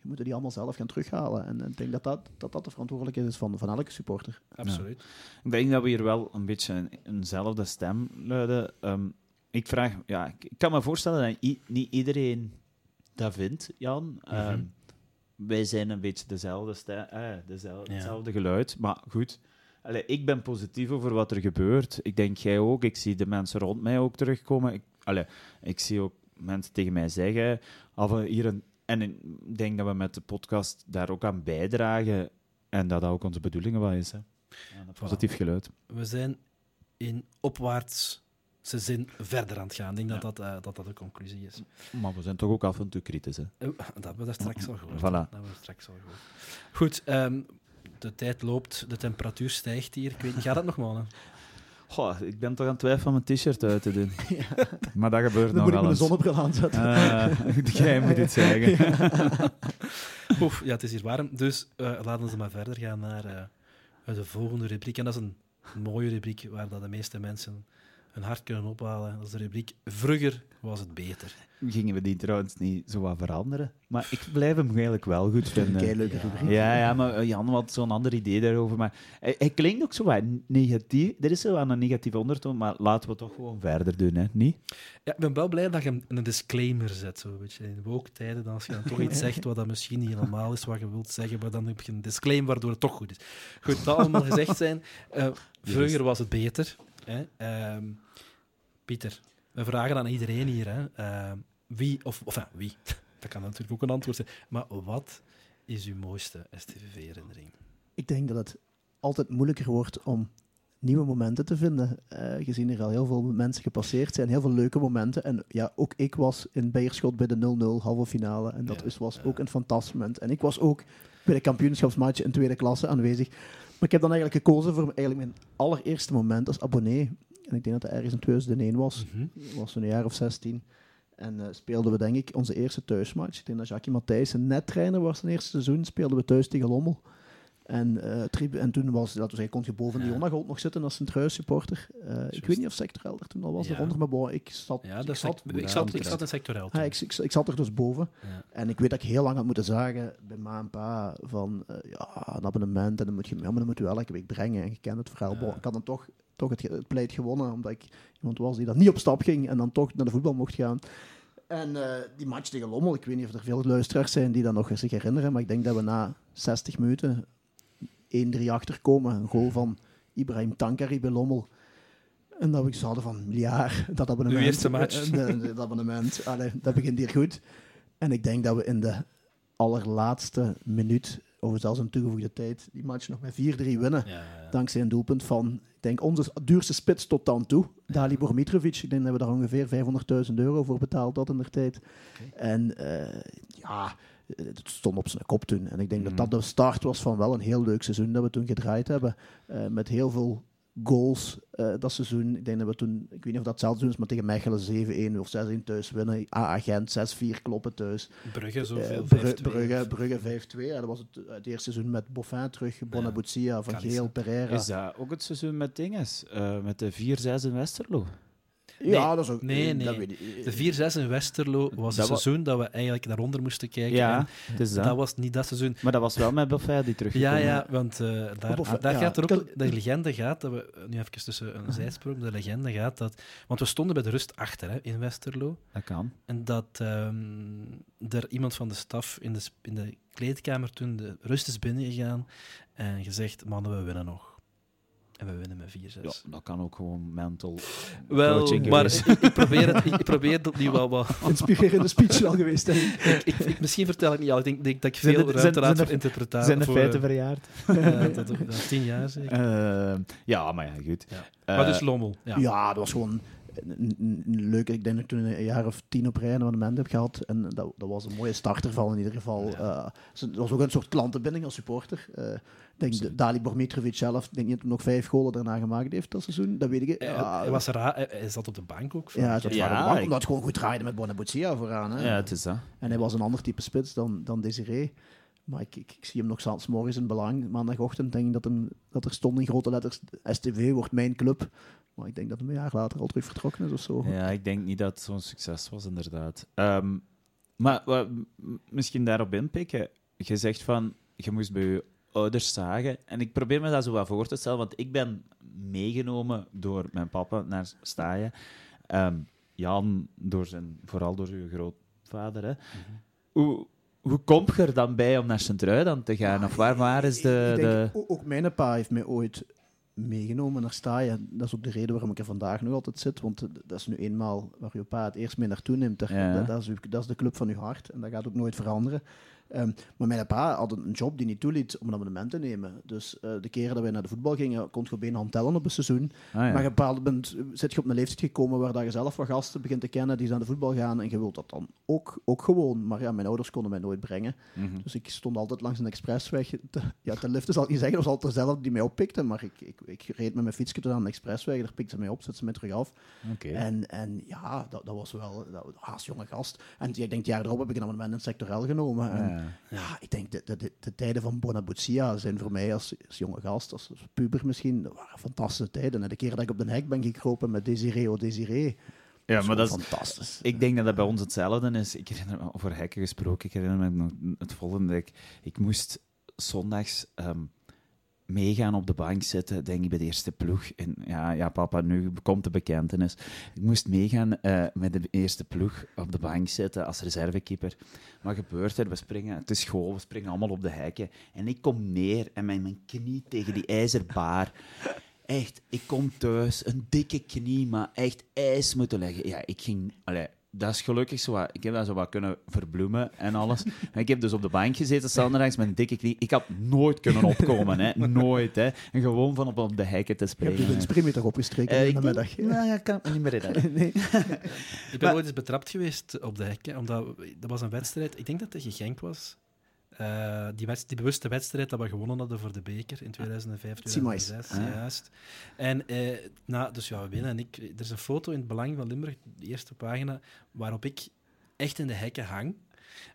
[SPEAKER 3] je moet die allemaal zelf gaan terughalen. En, en ik denk dat dat, dat dat de verantwoordelijkheid is van, van elke supporter.
[SPEAKER 1] Absoluut.
[SPEAKER 2] Ik denk dat we hier wel een beetje een, eenzelfde stem luiden. Ehm, ik vraag, ja, ik, kan me voorstellen dat i- niet iedereen dat vindt, Jan. Ehm, wij zijn een beetje dezelfde, ste- eh, dezelfde,
[SPEAKER 1] Ja.
[SPEAKER 2] hetzelfde geluid, maar goed. Allee, ik ben positief over wat er gebeurt. Ik denk jij ook. Ik zie de mensen rond mij ook terugkomen. Ik, allee, ik zie ook mensen tegen mij zeggen. Of we hier een, en ik denk dat we met de podcast daar ook aan bijdragen. En dat dat ook onze bedoelingen wel is. Hè. Ja, een positief geluid.
[SPEAKER 1] We zijn in opwaartse zin verder aan het gaan. Ik denk
[SPEAKER 2] Ja.
[SPEAKER 1] dat, eh, dat dat de conclusie is.
[SPEAKER 2] Maar we zijn toch ook af en toe kritisch. Hè?
[SPEAKER 1] Eh, Dat hebben we daar straks al gehoord.
[SPEAKER 2] Voilà.
[SPEAKER 1] Dat hebben we straks al gehoord. Goed, ehm, de tijd loopt, de temperatuur stijgt hier. Ik weet niet, gaat het nog?
[SPEAKER 2] Goh, ik ben toch aan het twijfelen om mijn t-shirt uit te doen. Maar dat gebeurt
[SPEAKER 3] Dan
[SPEAKER 2] nog
[SPEAKER 3] moet ik
[SPEAKER 2] wel
[SPEAKER 3] mijn
[SPEAKER 2] eens.
[SPEAKER 3] zonnebril aanzetten.
[SPEAKER 2] Eh, jij moet het zeggen.
[SPEAKER 1] Oef, ja, het is hier warm. Dus eh, laten we maar verder gaan naar eh, de volgende rubriek. En dat is een mooie rubriek waar dat de meeste mensen hun hart kunnen ophalen. Dat is de rubriek Vroeger was het beter.
[SPEAKER 2] Gingen we die trouwens niet zo wat veranderen? Maar ik blijf hem eigenlijk wel goed
[SPEAKER 3] Een
[SPEAKER 2] vinden.
[SPEAKER 3] keileuke
[SPEAKER 1] Ja.
[SPEAKER 3] rubriek.
[SPEAKER 2] Ja, ja, maar eh, Jan had zo'n ander idee daarover. Maar hij, hij klinkt ook zo wat negatief. Er is zo wel een negatieve ondertoon, maar laten we het toch gewoon verder doen, hè? Niet?
[SPEAKER 1] Ja, ik ben wel blij dat je een, een disclaimer zet. Zo, weet je. In woke tijden, dan als je dan toch iets zegt wat dat misschien niet helemaal is wat je wilt zeggen, maar dan heb je een disclaimer waardoor het toch goed is. Goed, dat allemaal gezegd zijn. eh, vroeger was het beter. Hè? Ehm, Pieter, we vragen aan iedereen hier, hè, ehm, wie, of, of wie, dat kan natuurlijk ook een antwoord zijn, maar wat is uw mooiste STVV-herinnering?
[SPEAKER 3] Ik denk dat het altijd moeilijker wordt om nieuwe momenten te vinden. Uh, gezien er al heel veel mensen gepasseerd zijn, heel veel leuke momenten. En ja, ook ik was in Beerschot bij de 0-0 halve finale. En dat is, was ook een fantastisch moment. En ik was ook bij de kampioenschapsmatch in tweede klasse aanwezig. Maar ik heb dan eigenlijk gekozen voor eigenlijk mijn allereerste moment als abonnee. En ik denk dat dat ergens in 2001 was. Mm -hmm. was een jaar of 16. En uh, speelden we denk ik onze eerste thuismatch. Ik denk dat Jackie Matthijssen net trainer was in het eerste seizoen. Speelden we thuis tegen Lommel. En, uh, en toen was, dat was, kon je boven de Jonagold nog zitten als Sint-Truis supporter. Uh, ik weet niet of Sectorel er toen al was, ja. eronder, maar ik zat...
[SPEAKER 1] Ja, ik, zat, ik, zat, ik zat in Sectorel
[SPEAKER 3] ja, ik, ik, zat er dus boven. Ja. En ik weet dat ik heel lang had moeten zagen bij ma en pa van, uh, ja, een abonnement en dan moet je, ja, maar dan moet je wel elke week brengen. En je kent het verhaal. Bon, ik had dan toch, toch het, het pleit gewonnen, omdat ik iemand was die dan niet op stap ging en dan toch naar de voetbal mocht gaan. En uh, die match tegen Lommel, ik weet niet of er veel luisteraars zijn die dat nog zich herinneren, maar ik denk dat we na 60 minuten 1-3 achterkomen. Een goal van Ibrahim Tankari bij Lommel. En dat we zouden van, ja, dat abonnement...
[SPEAKER 1] De eerste match.
[SPEAKER 3] De, dat abonnement, allee, dat begint hier goed. En ik denk dat we in de allerlaatste minuut, of zelfs een toegevoegde tijd, die match nog met 4-3 winnen. Ja, ja. Dankzij een doelpunt van, ik denk, onze duurste spits tot dan toe. Dalibor Mitrovic. Ik denk dat we daar ongeveer 500.000 euro voor betaald hadden in de tijd. Okay. En uh, ja het stond op zijn kop toen. En ik denk mm. dat dat de start was van wel een heel leuk seizoen dat we toen gedraaid hebben. Uh, met heel veel goals uh, dat seizoen. Ik denk dat we toen, ik weet niet of dat hetzelfde seizoen is, maar tegen Mechelen 7-1 of 6-1 thuis winnen. A-agent 6-4 kloppen thuis.
[SPEAKER 1] Brugge zoveel, uh,
[SPEAKER 3] Brugge, Brugge, Brugge 5-2. Ja, dat was het, het eerste seizoen met Boffin terug, Bonabutia, Van Geel, Pereira.
[SPEAKER 2] Is dat ook het seizoen met Dinges? Uh, met de 4-6 in Westerlo?
[SPEAKER 3] Ja, dat is ook...
[SPEAKER 1] Nee, nee. De 4-6 in Westerlo was het seizoen dat we eigenlijk daaronder moesten kijken.
[SPEAKER 2] Ja,
[SPEAKER 1] dus dat. dat. was niet dat seizoen.
[SPEAKER 2] Maar dat was wel met Buffet die teruggekomen.
[SPEAKER 1] Ja, ja, want uh, daar, Buffet, daar ja. gaat er ook... De legende gaat, dat we nu even tussen een zijsprong, de legende gaat dat... Want we stonden bij de rust achter hè, in Westerlo.
[SPEAKER 2] Dat kan.
[SPEAKER 1] En dat um, er iemand van de staf in de, in de kleedkamer toen de rust is binnengegaan en gezegd, mannen, we winnen nog. En we winnen met 4-6.
[SPEAKER 2] Ja, dat kan ook gewoon mental
[SPEAKER 1] Wel, maar ik, ik, probeer het, ik probeer dat nu wel wat...
[SPEAKER 3] Inspirerende speech wel geweest, denk
[SPEAKER 1] ik. ik, ik. Misschien vertel ik niet al. Ik denk, denk dat ik veel ruimte raad voor interpretatie...
[SPEAKER 2] Zijn de feiten verjaard?
[SPEAKER 1] Ja, dat, dat, tien jaar zeker.
[SPEAKER 2] Uh, ja, maar ja, goed. Ja.
[SPEAKER 1] Uh, maar dus Lommel.
[SPEAKER 3] Ja. ja, dat was gewoon leuk. Ik denk dat ik toen een jaar of tien op rij een abonnement heb gehad. En dat, dat was een mooie starter van in ieder geval. Ja. Uh, het was ook een soort klantenbinding als supporter. Uh, denk de, Dalibor Mitrovic zelf, denk niet dat hij nog vijf golen daarna gemaakt heeft dat seizoen. Dat weet ik.
[SPEAKER 1] Uh, hij, was raar, hij zat op de bank ook.
[SPEAKER 3] Ja, hij zat ja, op de bank, omdat het gewoon goed draaide met Bonabutia vooraan. Hè.
[SPEAKER 2] Ja, het is dat.
[SPEAKER 3] En hij was een ander type spits dan, dan Desiree. Maar ik, ik, ik, zie hem nog s'avonds morgens in belang. Maandagochtend denk ik dat, hem, dat er stond in grote letters STV wordt mijn club. Maar ik denk dat hij een jaar later al terug vertrokken is of zo.
[SPEAKER 2] Ja, ik denk niet dat het zo'n succes was, inderdaad. Um, maar wat, misschien daarop inpikken. Je zegt van, je moest bij je ouders zagen. En ik probeer me dat zo wat voor te stellen, want ik ben meegenomen door mijn papa naar Staaien. Um, Jan, door zijn, vooral door uw grootvader. Hè. Mm -hmm. Hoe, hoe kom je er dan bij om naar Sint-Truiden te gaan? Of waar, waar is de...
[SPEAKER 3] Ik, ik denk, de... Ook mijn pa heeft mij ooit meegenomen naar Staaien. Dat is ook de reden waarom ik er vandaag nog altijd zit. Want dat is nu eenmaal waar je pa het eerst mee naartoe neemt. Ja. Dat, dat, is, dat, is, de club van je hart. En dat gaat ook nooit veranderen. Um, maar mijn pa had een job die niet toeliet om een abonnement te nemen. Dus uh, de keren dat wij naar de voetbal gingen, kon je bijna hand tellen op een seizoen. Ah, ja. Maar op een bepaald moment zit je op een leeftijd gekomen waar dat je zelf wat gasten begint te kennen die naar de voetbal gaan. En je wilt dat dan ook, ook gewoon. Maar ja, mijn ouders konden mij nooit brengen. Mm -hmm. Dus ik stond altijd langs een expressweg. Te, ja, de lift zal ik niet zeggen, dat was altijd dezelfde die mij oppikte. Maar ik, ik, ik reed met mijn fietsje tot aan de expressweg. Daar pikte ze mij op, zette ze mij terug af.
[SPEAKER 2] Okay.
[SPEAKER 3] En, en ja, dat, dat was wel dat, haast jonge gast. En ik denk, het jaar erop heb ik een abonnement in sectorel genomen. En, ja. ik denk, de, de, de, de tijden van Bonabutia zijn voor mij als, als jonge gast, als, als, puber misschien, dat waren fantastische tijden. En de keer dat ik op de hek ben gekropen met Desiree o Desiree,
[SPEAKER 2] ja, maar dat
[SPEAKER 3] is fantastisch.
[SPEAKER 2] Ik denk dat dat bij ons hetzelfde is. Ik herinner me over hekken gesproken. Ik herinner me het volgende. Ik, ik moest zondags um, meegaan op de bank zitten, denk ik, bij de eerste ploeg. En ja, ja papa, nu komt de bekentenis. Ik moest meegaan uh, met de eerste ploeg op de bank zitten als reservekeeper. Wat gebeurt er? We springen, het is school, we springen allemaal op de hekken. En ik kom neer en met mijn knie tegen die ijzerbaar. Echt, ik kom thuis, een dikke knie, maar echt ijs moeten leggen. Ja, ik ging... dat is gelukkig zo wat, ik heb dat zo wat kunnen verbloemen en alles. En ik heb dus op de bank gezeten, standaard met een dikke knie. Ik had nooit kunnen opkomen, hè. Nooit, hè. En gewoon van op, op de hekken te springen.
[SPEAKER 3] hebt je de spring toch opgestreken
[SPEAKER 2] Eh,
[SPEAKER 3] in de
[SPEAKER 2] denk-
[SPEAKER 3] middag.
[SPEAKER 2] Nou, ja, ik kan niet meer
[SPEAKER 3] nee.
[SPEAKER 1] Ik ben
[SPEAKER 2] Maar-
[SPEAKER 1] ooit eens betrapt geweest op de hekken, omdat dat was een wedstrijd, ik denk dat het tegen Genk was. Eh, die, wedst- die bewuste wedstrijd dat we gewonnen hadden voor de beker in 2005,
[SPEAKER 3] Simais.
[SPEAKER 1] 2006,
[SPEAKER 2] Ah.
[SPEAKER 1] juist. En nou, dus ja, we winnen. En ik, er is een foto in het Belang van Limburg, de eerste pagina, waarop ik echt in de hekken hang.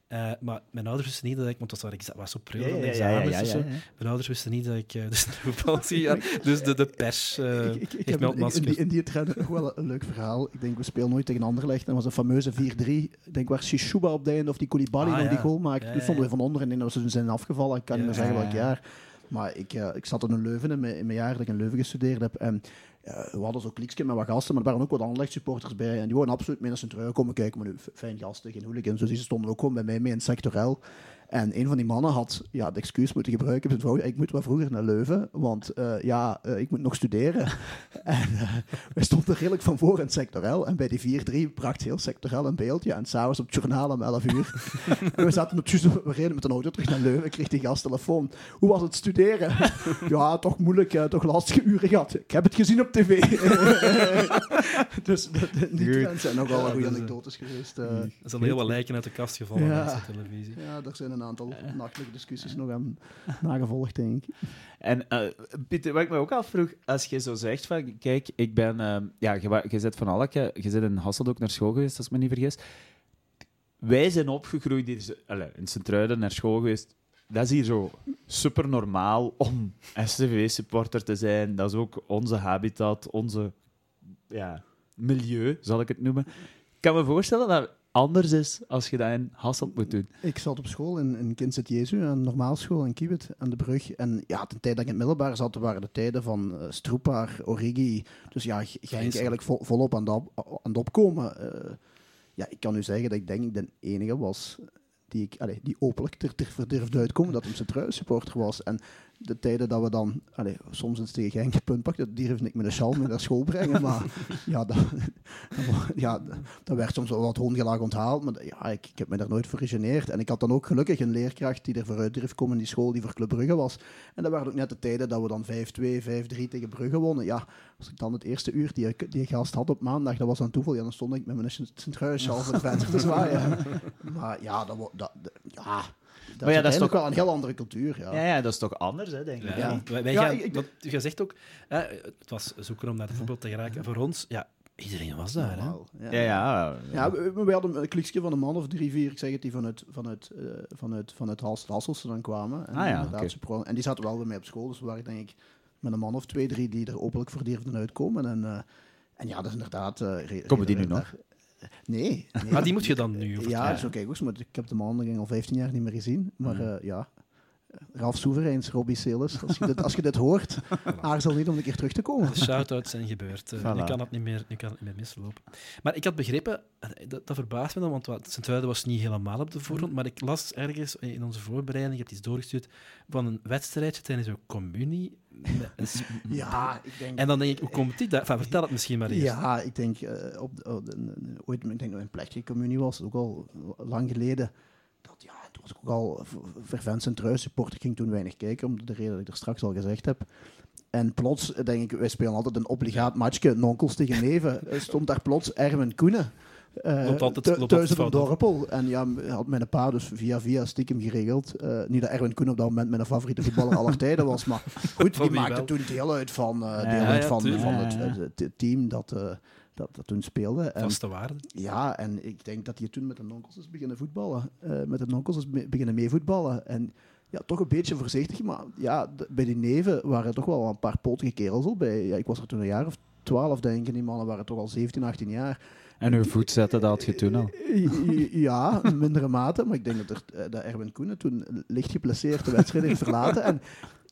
[SPEAKER 1] Eh, maar mijn ouders wisten niet dat ik, want dat was, ik was zo pril aan examens of zo. Mijn ouders wisten niet dat ik uh, dus. Dus de, de pers uh,
[SPEAKER 3] ik, ik, ik
[SPEAKER 1] heeft mij
[SPEAKER 3] in, in, die, in die trend nog wel een leuk verhaal. Ik denk, we spelen nooit tegen Anderlecht. En dat was een fameuze 4-3. Ik denk waar Shishuba op de einde of die Koulibaly
[SPEAKER 1] Ah,
[SPEAKER 3] nog
[SPEAKER 1] ja.
[SPEAKER 3] die goal maakt.
[SPEAKER 1] Ja,
[SPEAKER 3] Toen
[SPEAKER 1] ja,
[SPEAKER 3] stonden we
[SPEAKER 1] ja.
[SPEAKER 3] van onder en denk dat ze zijn afgevallen. Ik kan niet meer
[SPEAKER 1] Ja,
[SPEAKER 3] zeggen
[SPEAKER 2] ja,
[SPEAKER 3] welk
[SPEAKER 2] ja.
[SPEAKER 3] jaar. Maar ik, eh, ik zat in Leuven in mijn, mijn jaar dat ik in Leuven gestudeerd heb. En we hadden zo'n kliekje met wat gasten, maar er waren ook wat Anderlecht supporters bij. En die wouden absoluut mee naar Sint-Truiden komen kijken. Maar nu, fijn gasten, geen hooligans. Dus die stonden ook gewoon bij mij mee in sectorel. En een van die mannen had ja, het excuus moeten gebruiken. Zijn vrouw, ik moet wel vroeger naar Leuven, want eh, ja, eh, ik moet nog studeren. en uh, wij stonden redelijk van voor in het sectorel. En bij die 4-3 bracht heel sectorel een beeldje. En s'avonds op het journaal om 11 uur. en we zaten op we reden met een auto terug naar Leuven. Ik kreeg die gast telefoon. Hoe was het studeren? ja, toch moeilijk, uh, toch lastige uren gehad. Ik heb het gezien op tv. dus de, de, die trends zijn nogal
[SPEAKER 1] Ja,
[SPEAKER 3] goede
[SPEAKER 1] dus, eh,
[SPEAKER 3] anekdotes geweest. Uh,
[SPEAKER 1] Er zijn heel wat lijken uit de kast gevallen
[SPEAKER 3] Ja.
[SPEAKER 1] ja. de televisie.
[SPEAKER 3] ja, er zijn een aantal nachtelijke discussies nog aan nagevolgd, denk ik.
[SPEAKER 2] En uh, Pieter, wat ik me ook afvroeg, als je zo zegt van, kijk, ik ben, uh, ja, je, je zit van Alke, je zit in Hasselt ook naar school geweest, als ik me niet vergis. Wij zijn opgegroeid hier, allez, in Sint-Truiden naar school geweest. Dat is hier zo super normaal om STV-supporter te zijn. Dat is ook onze habitat, onze ja, milieu, zal ik het noemen. Ik kan me voorstellen dat anders is als je dat in Hasselt moet doen.
[SPEAKER 3] Ik zat op school in, in Kinset Jezu, een normaalschool in Kiewit, aan de brug. En ja, de tijd dat ik in het middelbaar zat, waren de tijden van uh, Stroepaar, Origi. Dus ja, Genk eigenlijk vol, volop aan het aan opkomen. Uh, ja, ik kan u zeggen dat ik denk ik de enige was die, ik, allee, die openlijk er, er durfde uitkomen dat hij een supporter was. En de tijden dat we dan, allee, soms eens tegen Genk punt pakken, dat durfde ik met een sjaal mee naar school brengen. Maar ja, dat, ja, dat werd soms wel wat hoongelaag onthaald. Maar ja, ik, ik heb me daar nooit voor gegeneerd. En ik had dan ook gelukkig een leerkracht die er vooruit durfde komen in die school, die voor Club Brugge was. En dat waren ook net de tijden dat we dan 5-2, 5-3 tegen Brugge wonnen. Ja, als ik dan het eerste uur die, die gast had op maandag, dat was aan toeval. Ja, dan stond ik met mijn Sint-Truidsjaal voor het venster te zwaaien. Maar ja, dat, dat, dat ja... Dat
[SPEAKER 2] maar ja,
[SPEAKER 3] is
[SPEAKER 2] dat is toch
[SPEAKER 3] wel een heel andere cultuur. Ja,
[SPEAKER 2] ja, ja dat is toch anders, hè, denk ik.
[SPEAKER 1] Ja,
[SPEAKER 3] Ja.
[SPEAKER 1] Wij, wij
[SPEAKER 3] Ja,
[SPEAKER 1] gaan,
[SPEAKER 3] ik-
[SPEAKER 1] wat, je zegt ook, hè, het was zoeken om naar de voetbal te geraken. Voor ons, ja, iedereen was daar. Hè.
[SPEAKER 3] Ja.
[SPEAKER 2] Ja, ja.
[SPEAKER 3] Ja, we, we hadden een kliksje van een man of drie, vier, ik zeg het, die vanuit, vanuit, uh, vanuit, vanuit Hals, Hasselse dan kwamen. En,
[SPEAKER 2] Ah, ja,
[SPEAKER 3] pro- en die zaten wel bij mij op school, dus we waren denk ik met een man of twee, drie die er openlijk voor durfden uitkomen. En, uh, en ja, dat is inderdaad... Uh, re-
[SPEAKER 2] Komen die nu nog?
[SPEAKER 3] Nee. nee.
[SPEAKER 1] Maar die moet je dan nu
[SPEAKER 3] Ja, oké. goed, maar ik heb de man al 15 jaar niet meer gezien. Maar
[SPEAKER 2] Mhm.
[SPEAKER 3] uh, ja, Ralf Soevereins, Robbie Selis, als je dit, als je dit hoort, aarzel niet om een keer terug te komen.
[SPEAKER 1] De shout-outs zijn gebeurd. Uh,
[SPEAKER 2] Voilà.
[SPEAKER 1] nu, kan het niet meer, nu kan het niet meer mislopen. Maar ik had begrepen, eh, dat, dat verbaast me dan, want wat- Sint-Truiden was niet helemaal op de voorgrond, maar ik las ergens in onze voorbereiding, ik heb iets doorgestuurd, van een wedstrijdje tijdens een communie.
[SPEAKER 3] Ja, ik denk...
[SPEAKER 1] En dan denk ik, hoe komt dit? Enfin, vertel het misschien maar eerst.
[SPEAKER 3] Ja, ik denk uh, op, de, ooit, ik denk dat een plechtige communie was, ook al lang geleden. Dat, ja, toen was ik ook al vervent Sint-Truis supporter. Ik ging toen weinig kijken, om de reden dat ik er straks al gezegd heb. En plots, denk ik, wij spelen altijd een obligaat matchje, nonkels tegen neven. stond daar plots Erwin Koenen. Uh, thuis op een dorpel. En ja, had mijn pa dus via via stiekem geregeld. Uh, niet dat Erwin Koen op dat moment mijn favoriete voetballer aller tijden was, maar goed, die maakte
[SPEAKER 1] wel?
[SPEAKER 3] toen deel uit van, uh, deel
[SPEAKER 2] Ja,
[SPEAKER 3] uit
[SPEAKER 1] ja,
[SPEAKER 3] van, van het, het- het team dat, uh, dat, dat toen speelde. En,
[SPEAKER 1] Vaste waarde.
[SPEAKER 3] ja, en ik denk dat hij toen met de nonkels is beginnen voetballen. Uh, met de nonkels is be- beginnen meevoetballen. En ja, toch een beetje voorzichtig, maar ja, bij die neven waren toch wel een paar potige kerels al bij. Ja, ik was er toen een jaar of twaalf, denk ik, en die mannen waren toch al 17, 18 jaar.
[SPEAKER 2] En uw voet zetten, dat had je toen al.
[SPEAKER 3] Ja, in mindere mate. Maar ik denk dat, er, eh, dat Erwin Koenen toen licht geplaceerd de wedstrijd heeft verlaten. En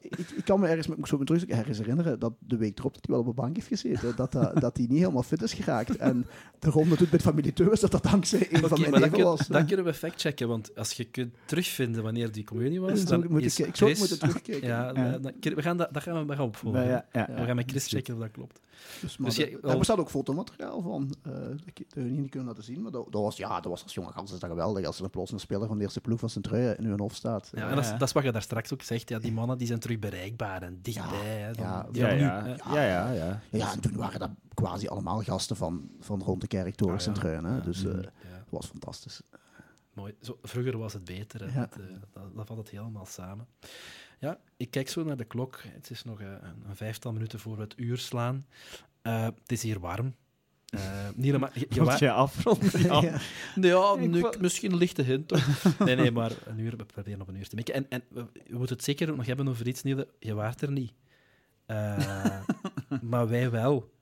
[SPEAKER 3] ik, ik kan me ergens, ik moet zo terug ergens herinneren dat de week erop dat hij wel op een bank heeft gezeten. Dat, dat, dat hij niet helemaal fit is geraakt. En de ronde doet bij familie Teus dat dat dankzij een van mijn neven
[SPEAKER 1] dan,
[SPEAKER 3] was.
[SPEAKER 1] kun- dan kunnen we factchecken, want als je kunt terugvinden wanneer die communie was, dan
[SPEAKER 3] moet
[SPEAKER 1] is
[SPEAKER 3] ik, ik zou moeten terugkijken.
[SPEAKER 1] Ja,
[SPEAKER 2] Ja.
[SPEAKER 1] dan- we gaan dat, dat gaan we, dat gaan we opvolgen.
[SPEAKER 2] Ja,
[SPEAKER 1] we gaan met Chris checken of dat klopt.
[SPEAKER 3] Dus, maar
[SPEAKER 1] Dus
[SPEAKER 3] de-
[SPEAKER 1] jij-
[SPEAKER 3] er bestaat ook fotomateriaal van. eh dat niet kunnen laten zien. Maar dat, dat was, ja, dat was als jonge gans is dat geweldig. Als er een plots een speler van de eerste ploeg van zijn in hun hof staat.
[SPEAKER 1] Ja,
[SPEAKER 3] Eh,
[SPEAKER 1] en dat, is,
[SPEAKER 2] ja.
[SPEAKER 1] dat is wat je daar straks ook zegt. Ja, die mannen die zijn terug bereikbaar en dichtbij. hè, dan-
[SPEAKER 3] ja,
[SPEAKER 2] Ja,
[SPEAKER 1] van nu,
[SPEAKER 2] ja,
[SPEAKER 1] hè.
[SPEAKER 2] ja, ja, ja.
[SPEAKER 3] ja, en toen waren dat quasi allemaal gasten van, van rond de kerktoren
[SPEAKER 1] Ah, ja.
[SPEAKER 3] Sint-Truiden. hè.
[SPEAKER 1] Ja.
[SPEAKER 3] Dus eh,
[SPEAKER 1] Ja,
[SPEAKER 3] dat was fantastisch.
[SPEAKER 1] mooi. Zo, vroeger was het beter. Hè.
[SPEAKER 3] Ja.
[SPEAKER 1] Dat, eh, dat, dat valt het helemaal samen. Ja, ik kijk zo naar de klok. Het is nog eh, een, een vijftal minuten voor we het uur slaan. Eh, het is hier warm. Maar je- je
[SPEAKER 2] Moet je afronden? Ja.
[SPEAKER 3] Ja.
[SPEAKER 1] Nu, misschien een lichte hint. Toch? Nee, nee, maar een uur, we proberen op een uur te mikken. En, en we, we moeten het zeker nog hebben over iets, Niele. Je waart er niet. Eh, maar wij wel.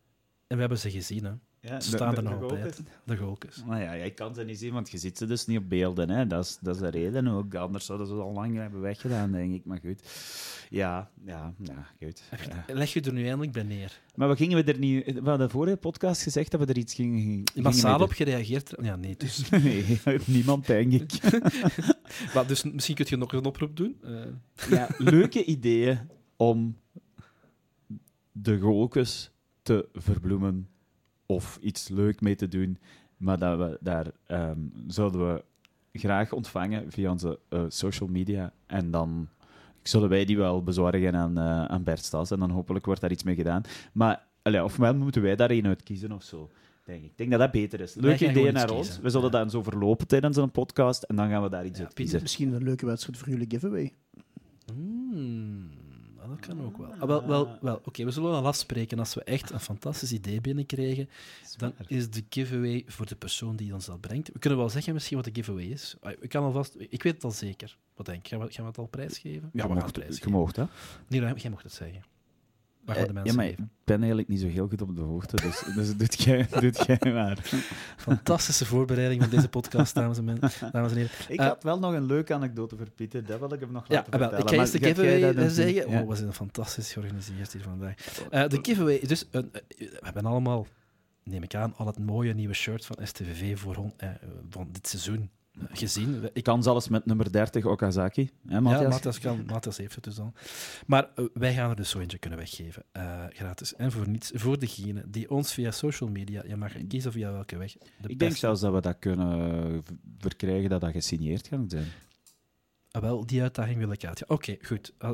[SPEAKER 1] En we hebben ze gezien, hè.
[SPEAKER 2] Ja,
[SPEAKER 1] Ze staan
[SPEAKER 2] de-
[SPEAKER 1] er nog altijd. De golkes.
[SPEAKER 2] Nou ja, jij kan ze niet zien, want je ziet ze dus niet op beelden. Hè. Dat, is, dat is de reden ook. Anders zouden ze al lang hebben weggedaan, denk ik. Maar goed. Ja, ja, ja, goed. Ja.
[SPEAKER 1] Leg je er nu eindelijk bij neer.
[SPEAKER 2] Maar we gingen we er niet... We hadden vorige podcast gezegd dat we er iets gingen... gingen
[SPEAKER 1] Massaal op gereageerd? Ja, nee. Dus,
[SPEAKER 2] Nee, niemand, denk ik.
[SPEAKER 1] maar, dus misschien kun je nog een oproep doen. Eh,
[SPEAKER 2] Ja, leuke ideeën om de golkes te verbloemen of iets leuk mee te doen. Maar dat we daar ehm, zouden we graag ontvangen via onze eh, social media. En dan zullen wij die wel bezorgen aan, eh, aan Bert Stas. En dan hopelijk wordt daar iets mee gedaan. Maar allee, ofwel moeten wij daar een uit kiezen of zo. Denk ik. ik denk dat dat beter is.
[SPEAKER 1] Gaan
[SPEAKER 2] ideeën naar ons.
[SPEAKER 1] kiezen.
[SPEAKER 2] We zullen
[SPEAKER 1] Ja.
[SPEAKER 2] dat eens overlopen tijdens een podcast. En dan gaan we daar iets
[SPEAKER 1] Ja,
[SPEAKER 2] uit kiezen.
[SPEAKER 3] Misschien een leuke wedstrijd voor jullie giveaway.
[SPEAKER 1] Dat kan ook wel. Ah, wel, wel, wel. Oké, we zullen al afspreken. Als we echt een fantastisch idee binnenkrijgen, dan is de giveaway voor de persoon die ons dat brengt. We kunnen wel zeggen misschien wat de giveaway is. Ah, Ik, kan alvast, ik weet het al zeker. Wat denk je? Gaan we, gaan we het al prijsgeven?
[SPEAKER 2] Ja,
[SPEAKER 1] we gaan het
[SPEAKER 2] je
[SPEAKER 1] prijsgeven.
[SPEAKER 2] mocht, hè?
[SPEAKER 1] Nee, nee, jij mocht het zeggen. Maar gaan de
[SPEAKER 2] Eh,
[SPEAKER 1] mensen
[SPEAKER 2] ja, maar ik ben eigenlijk niet zo heel goed op de hoogte, dus, dus doet, jij, doet jij maar.
[SPEAKER 1] Fantastische voorbereiding van deze podcast, dames en, men- dames en heren.
[SPEAKER 2] Ik
[SPEAKER 1] Eh,
[SPEAKER 2] had wel nog een leuke anecdote voor Pieter, dat wil ik hem nog
[SPEAKER 1] Ja,
[SPEAKER 2] laten
[SPEAKER 1] ah, wel,
[SPEAKER 2] vertellen.
[SPEAKER 1] ik ga eerst de giveaway
[SPEAKER 2] dat
[SPEAKER 1] eh, zeggen.
[SPEAKER 2] Ja.
[SPEAKER 1] Oh, we zijn fantastisch georganiseerd hier vandaag. Eh, de giveaway is dus... Een, eh, we hebben allemaal, neem ik aan, al het mooie nieuwe shirt van STVV voor, eh, van dit seizoen eh, gezien.
[SPEAKER 2] Ik kan zelfs met nummer 30 Okazaki, hè, Matthias?
[SPEAKER 1] Ja, Matthias, kan, Matthias heeft het dus al. Maar eh, wij gaan er dus zo eentje kunnen weggeven. eh, gratis. En voor niets. Voor degene die ons via social media... Je mag kiezen via welke weg. De
[SPEAKER 2] ik denk zelfs dat we dat kunnen verkrijgen, dat dat gesigneerd kan zijn.
[SPEAKER 1] Ah, wel, die uitdaging wil ik uit. Oké, goed. Uh,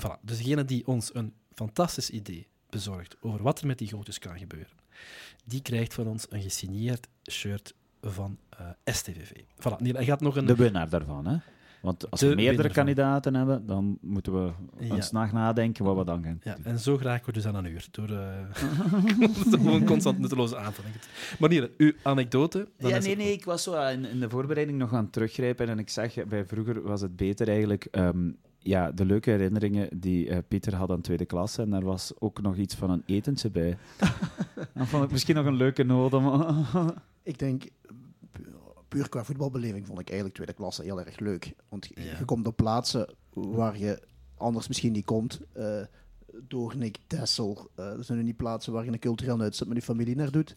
[SPEAKER 1] voilà. Dus degene die ons een fantastisch idee bezorgt over wat er met die gootjes kan gebeuren, die krijgt van ons een gesigneerd shirt van eh, STVV. Voilà. Nee, hij gaat nog een...
[SPEAKER 2] De winnaar daarvan, hè? Want als
[SPEAKER 1] De
[SPEAKER 2] we meerdere
[SPEAKER 1] van.
[SPEAKER 2] kandidaten hebben, dan moeten we
[SPEAKER 1] Ja.
[SPEAKER 2] eens nadenken wat we dan gaan
[SPEAKER 1] Ja,
[SPEAKER 2] doen.
[SPEAKER 1] en zo raken we dus aan een uur. Door eh, gewoon constant nutteloze aanvullingen. Maar nee, uw anekdote... dan
[SPEAKER 2] Ja, nee, nee, ik was zo in, in de voorbereiding nog aan het teruggrijpen en ik zag, bij vroeger was het beter eigenlijk, ehm, ja, de leuke herinneringen die eh, Pieter had aan tweede klasse en daar was ook nog iets van een etentje bij. dat vond ik misschien nog een leuke noot om...
[SPEAKER 3] Ik denk, pu- puur qua voetbalbeleving vond ik eigenlijk tweede klasse heel erg leuk. Want je,
[SPEAKER 1] Ja.
[SPEAKER 3] je komt op plaatsen waar je anders misschien niet komt. eh Doornik, Tessel. eh dat zijn nu niet plaatsen waar je een cultureel uitzet met je familie naar doet.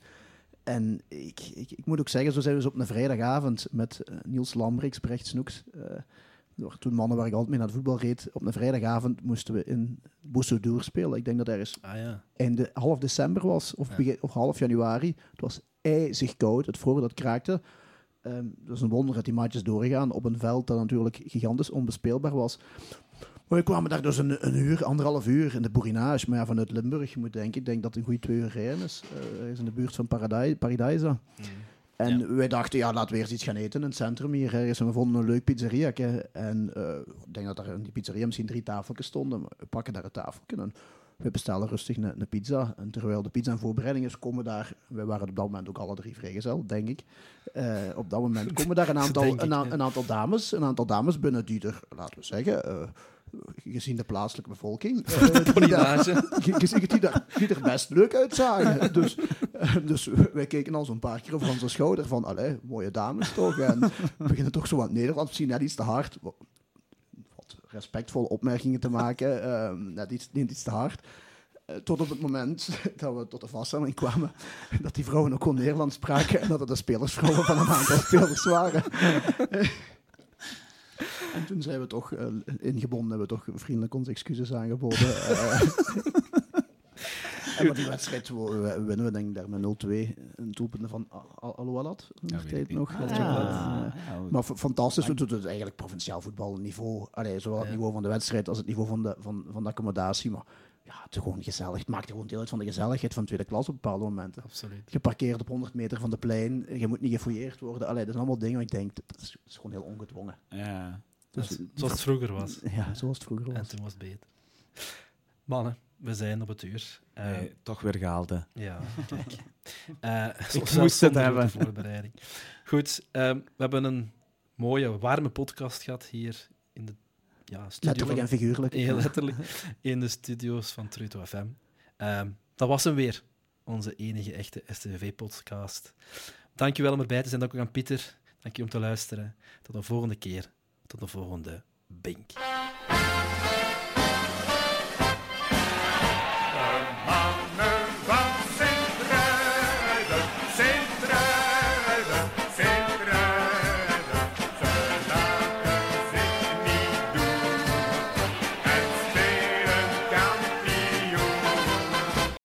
[SPEAKER 3] En ik, ik, ik moet ook zeggen, zo zijn we dus op een vrijdagavond met Niels Lambrix, Brecht Snoeks. eh, door toen mannen waar ik altijd mee naar het voetbal reed. Op een vrijdagavond moesten we in Boussodour spelen. Ik denk dat ergens
[SPEAKER 1] Ah ja.
[SPEAKER 3] einde half december was, of,
[SPEAKER 1] Ja.
[SPEAKER 3] begin, of half januari. Het was ijzig koud, het voor dat kraakte. Dat is een wonder dat die maatjes doorgaan op een veld dat natuurlijk gigantisch onbespeelbaar was. Maar we kwamen daar dus een, een uur, anderhalf uur in de Borinage. Maar ja, vanuit Limburg, je moet denken, ik denk dat het een goede twee uur rijden is. Er is in de buurt van Paradij, Paradijsa. En
[SPEAKER 1] Ja.
[SPEAKER 3] wij dachten, ja, laten we eerst iets gaan eten in het centrum hier. ergens. En we vonden een leuk pizzeria. En eh, ik denk dat er in die pizzeria misschien drie tafeltjes stonden. Maar We pakken daar een tafeltje en we bestellen rustig een, een pizza. En terwijl de pizza in voorbereiding is, komen daar... Wij waren op dat moment ook alle drie vrijgezel, denk ik. Eh, op dat moment komen daar een aantal,
[SPEAKER 1] Denk ik,
[SPEAKER 3] een, a-
[SPEAKER 1] ja.
[SPEAKER 3] een aantal dames. Een aantal dames binnen die er, laten we zeggen... eh, gezien de plaatselijke bevolking... eh, die daar- die er, die er best leuk uitzagen. Dus, eh, dus wij keken al zo'n paar keer over onze schouder van, allee, mooie dames toch? En we beginnen toch zo het Nederlands, misschien net iets te hard. Wat, wat, respectvolle opmerkingen te maken, ehm, net iets, niet iets te hard. Eh, tot op het moment dat we tot de vaststelling kwamen dat die vrouwen ook gewoon Nederlands spraken en dat het de spelersvrouwen van een aantal spelers waren. En toen zijn we toch uh, ingebonden, hebben we toch vriendelijk onze excuses aangeboden. Uh, en die wedstrijd winnen we denk ik daar met 0-2. Een doelpunt van Aloualat. Ja, weet nog. Ah, ja. Maar fantastisch. We doen het eigenlijk provinciaal voetbalniveau. Allee, zowel het niveau van de wedstrijd als het niveau van de, van, van de accommodatie. Maar ja, het is gewoon gezellig. Het maakt gewoon deel uit van de gezelligheid van tweede klas op bepaalde momenten.
[SPEAKER 1] Absoluut.
[SPEAKER 3] Je parkeert op 100 meter van de plein, je moet niet gefouilleerd worden. Allee, dat zijn allemaal dingen waar ik denk, dat is, gewoon heel ongedwongen.
[SPEAKER 2] Ja.
[SPEAKER 1] Dus, zoals het vroeger was.
[SPEAKER 3] Ja, zoals het vroeger was.
[SPEAKER 1] En toen was het beter. Mannen, we zijn op het uur.
[SPEAKER 2] Uh, toch weer gehaald, hè.
[SPEAKER 1] Ja, kijk. Uh,
[SPEAKER 2] ik moest het hebben.
[SPEAKER 1] Voorbereiding. Goed, uh, we hebben een mooie, warme podcast gehad hier in de ja, studio
[SPEAKER 3] letterlijk en figuurlijk.
[SPEAKER 1] Heel letterlijk. in de studio's van Truto FM. Ehm, dat was hem weer. Onze enige echte STV-podcast. Dankjewel om erbij te zijn. Dank ook aan Pieter. Dank je om te luisteren. Tot de volgende keer. Tot de volgende Bink.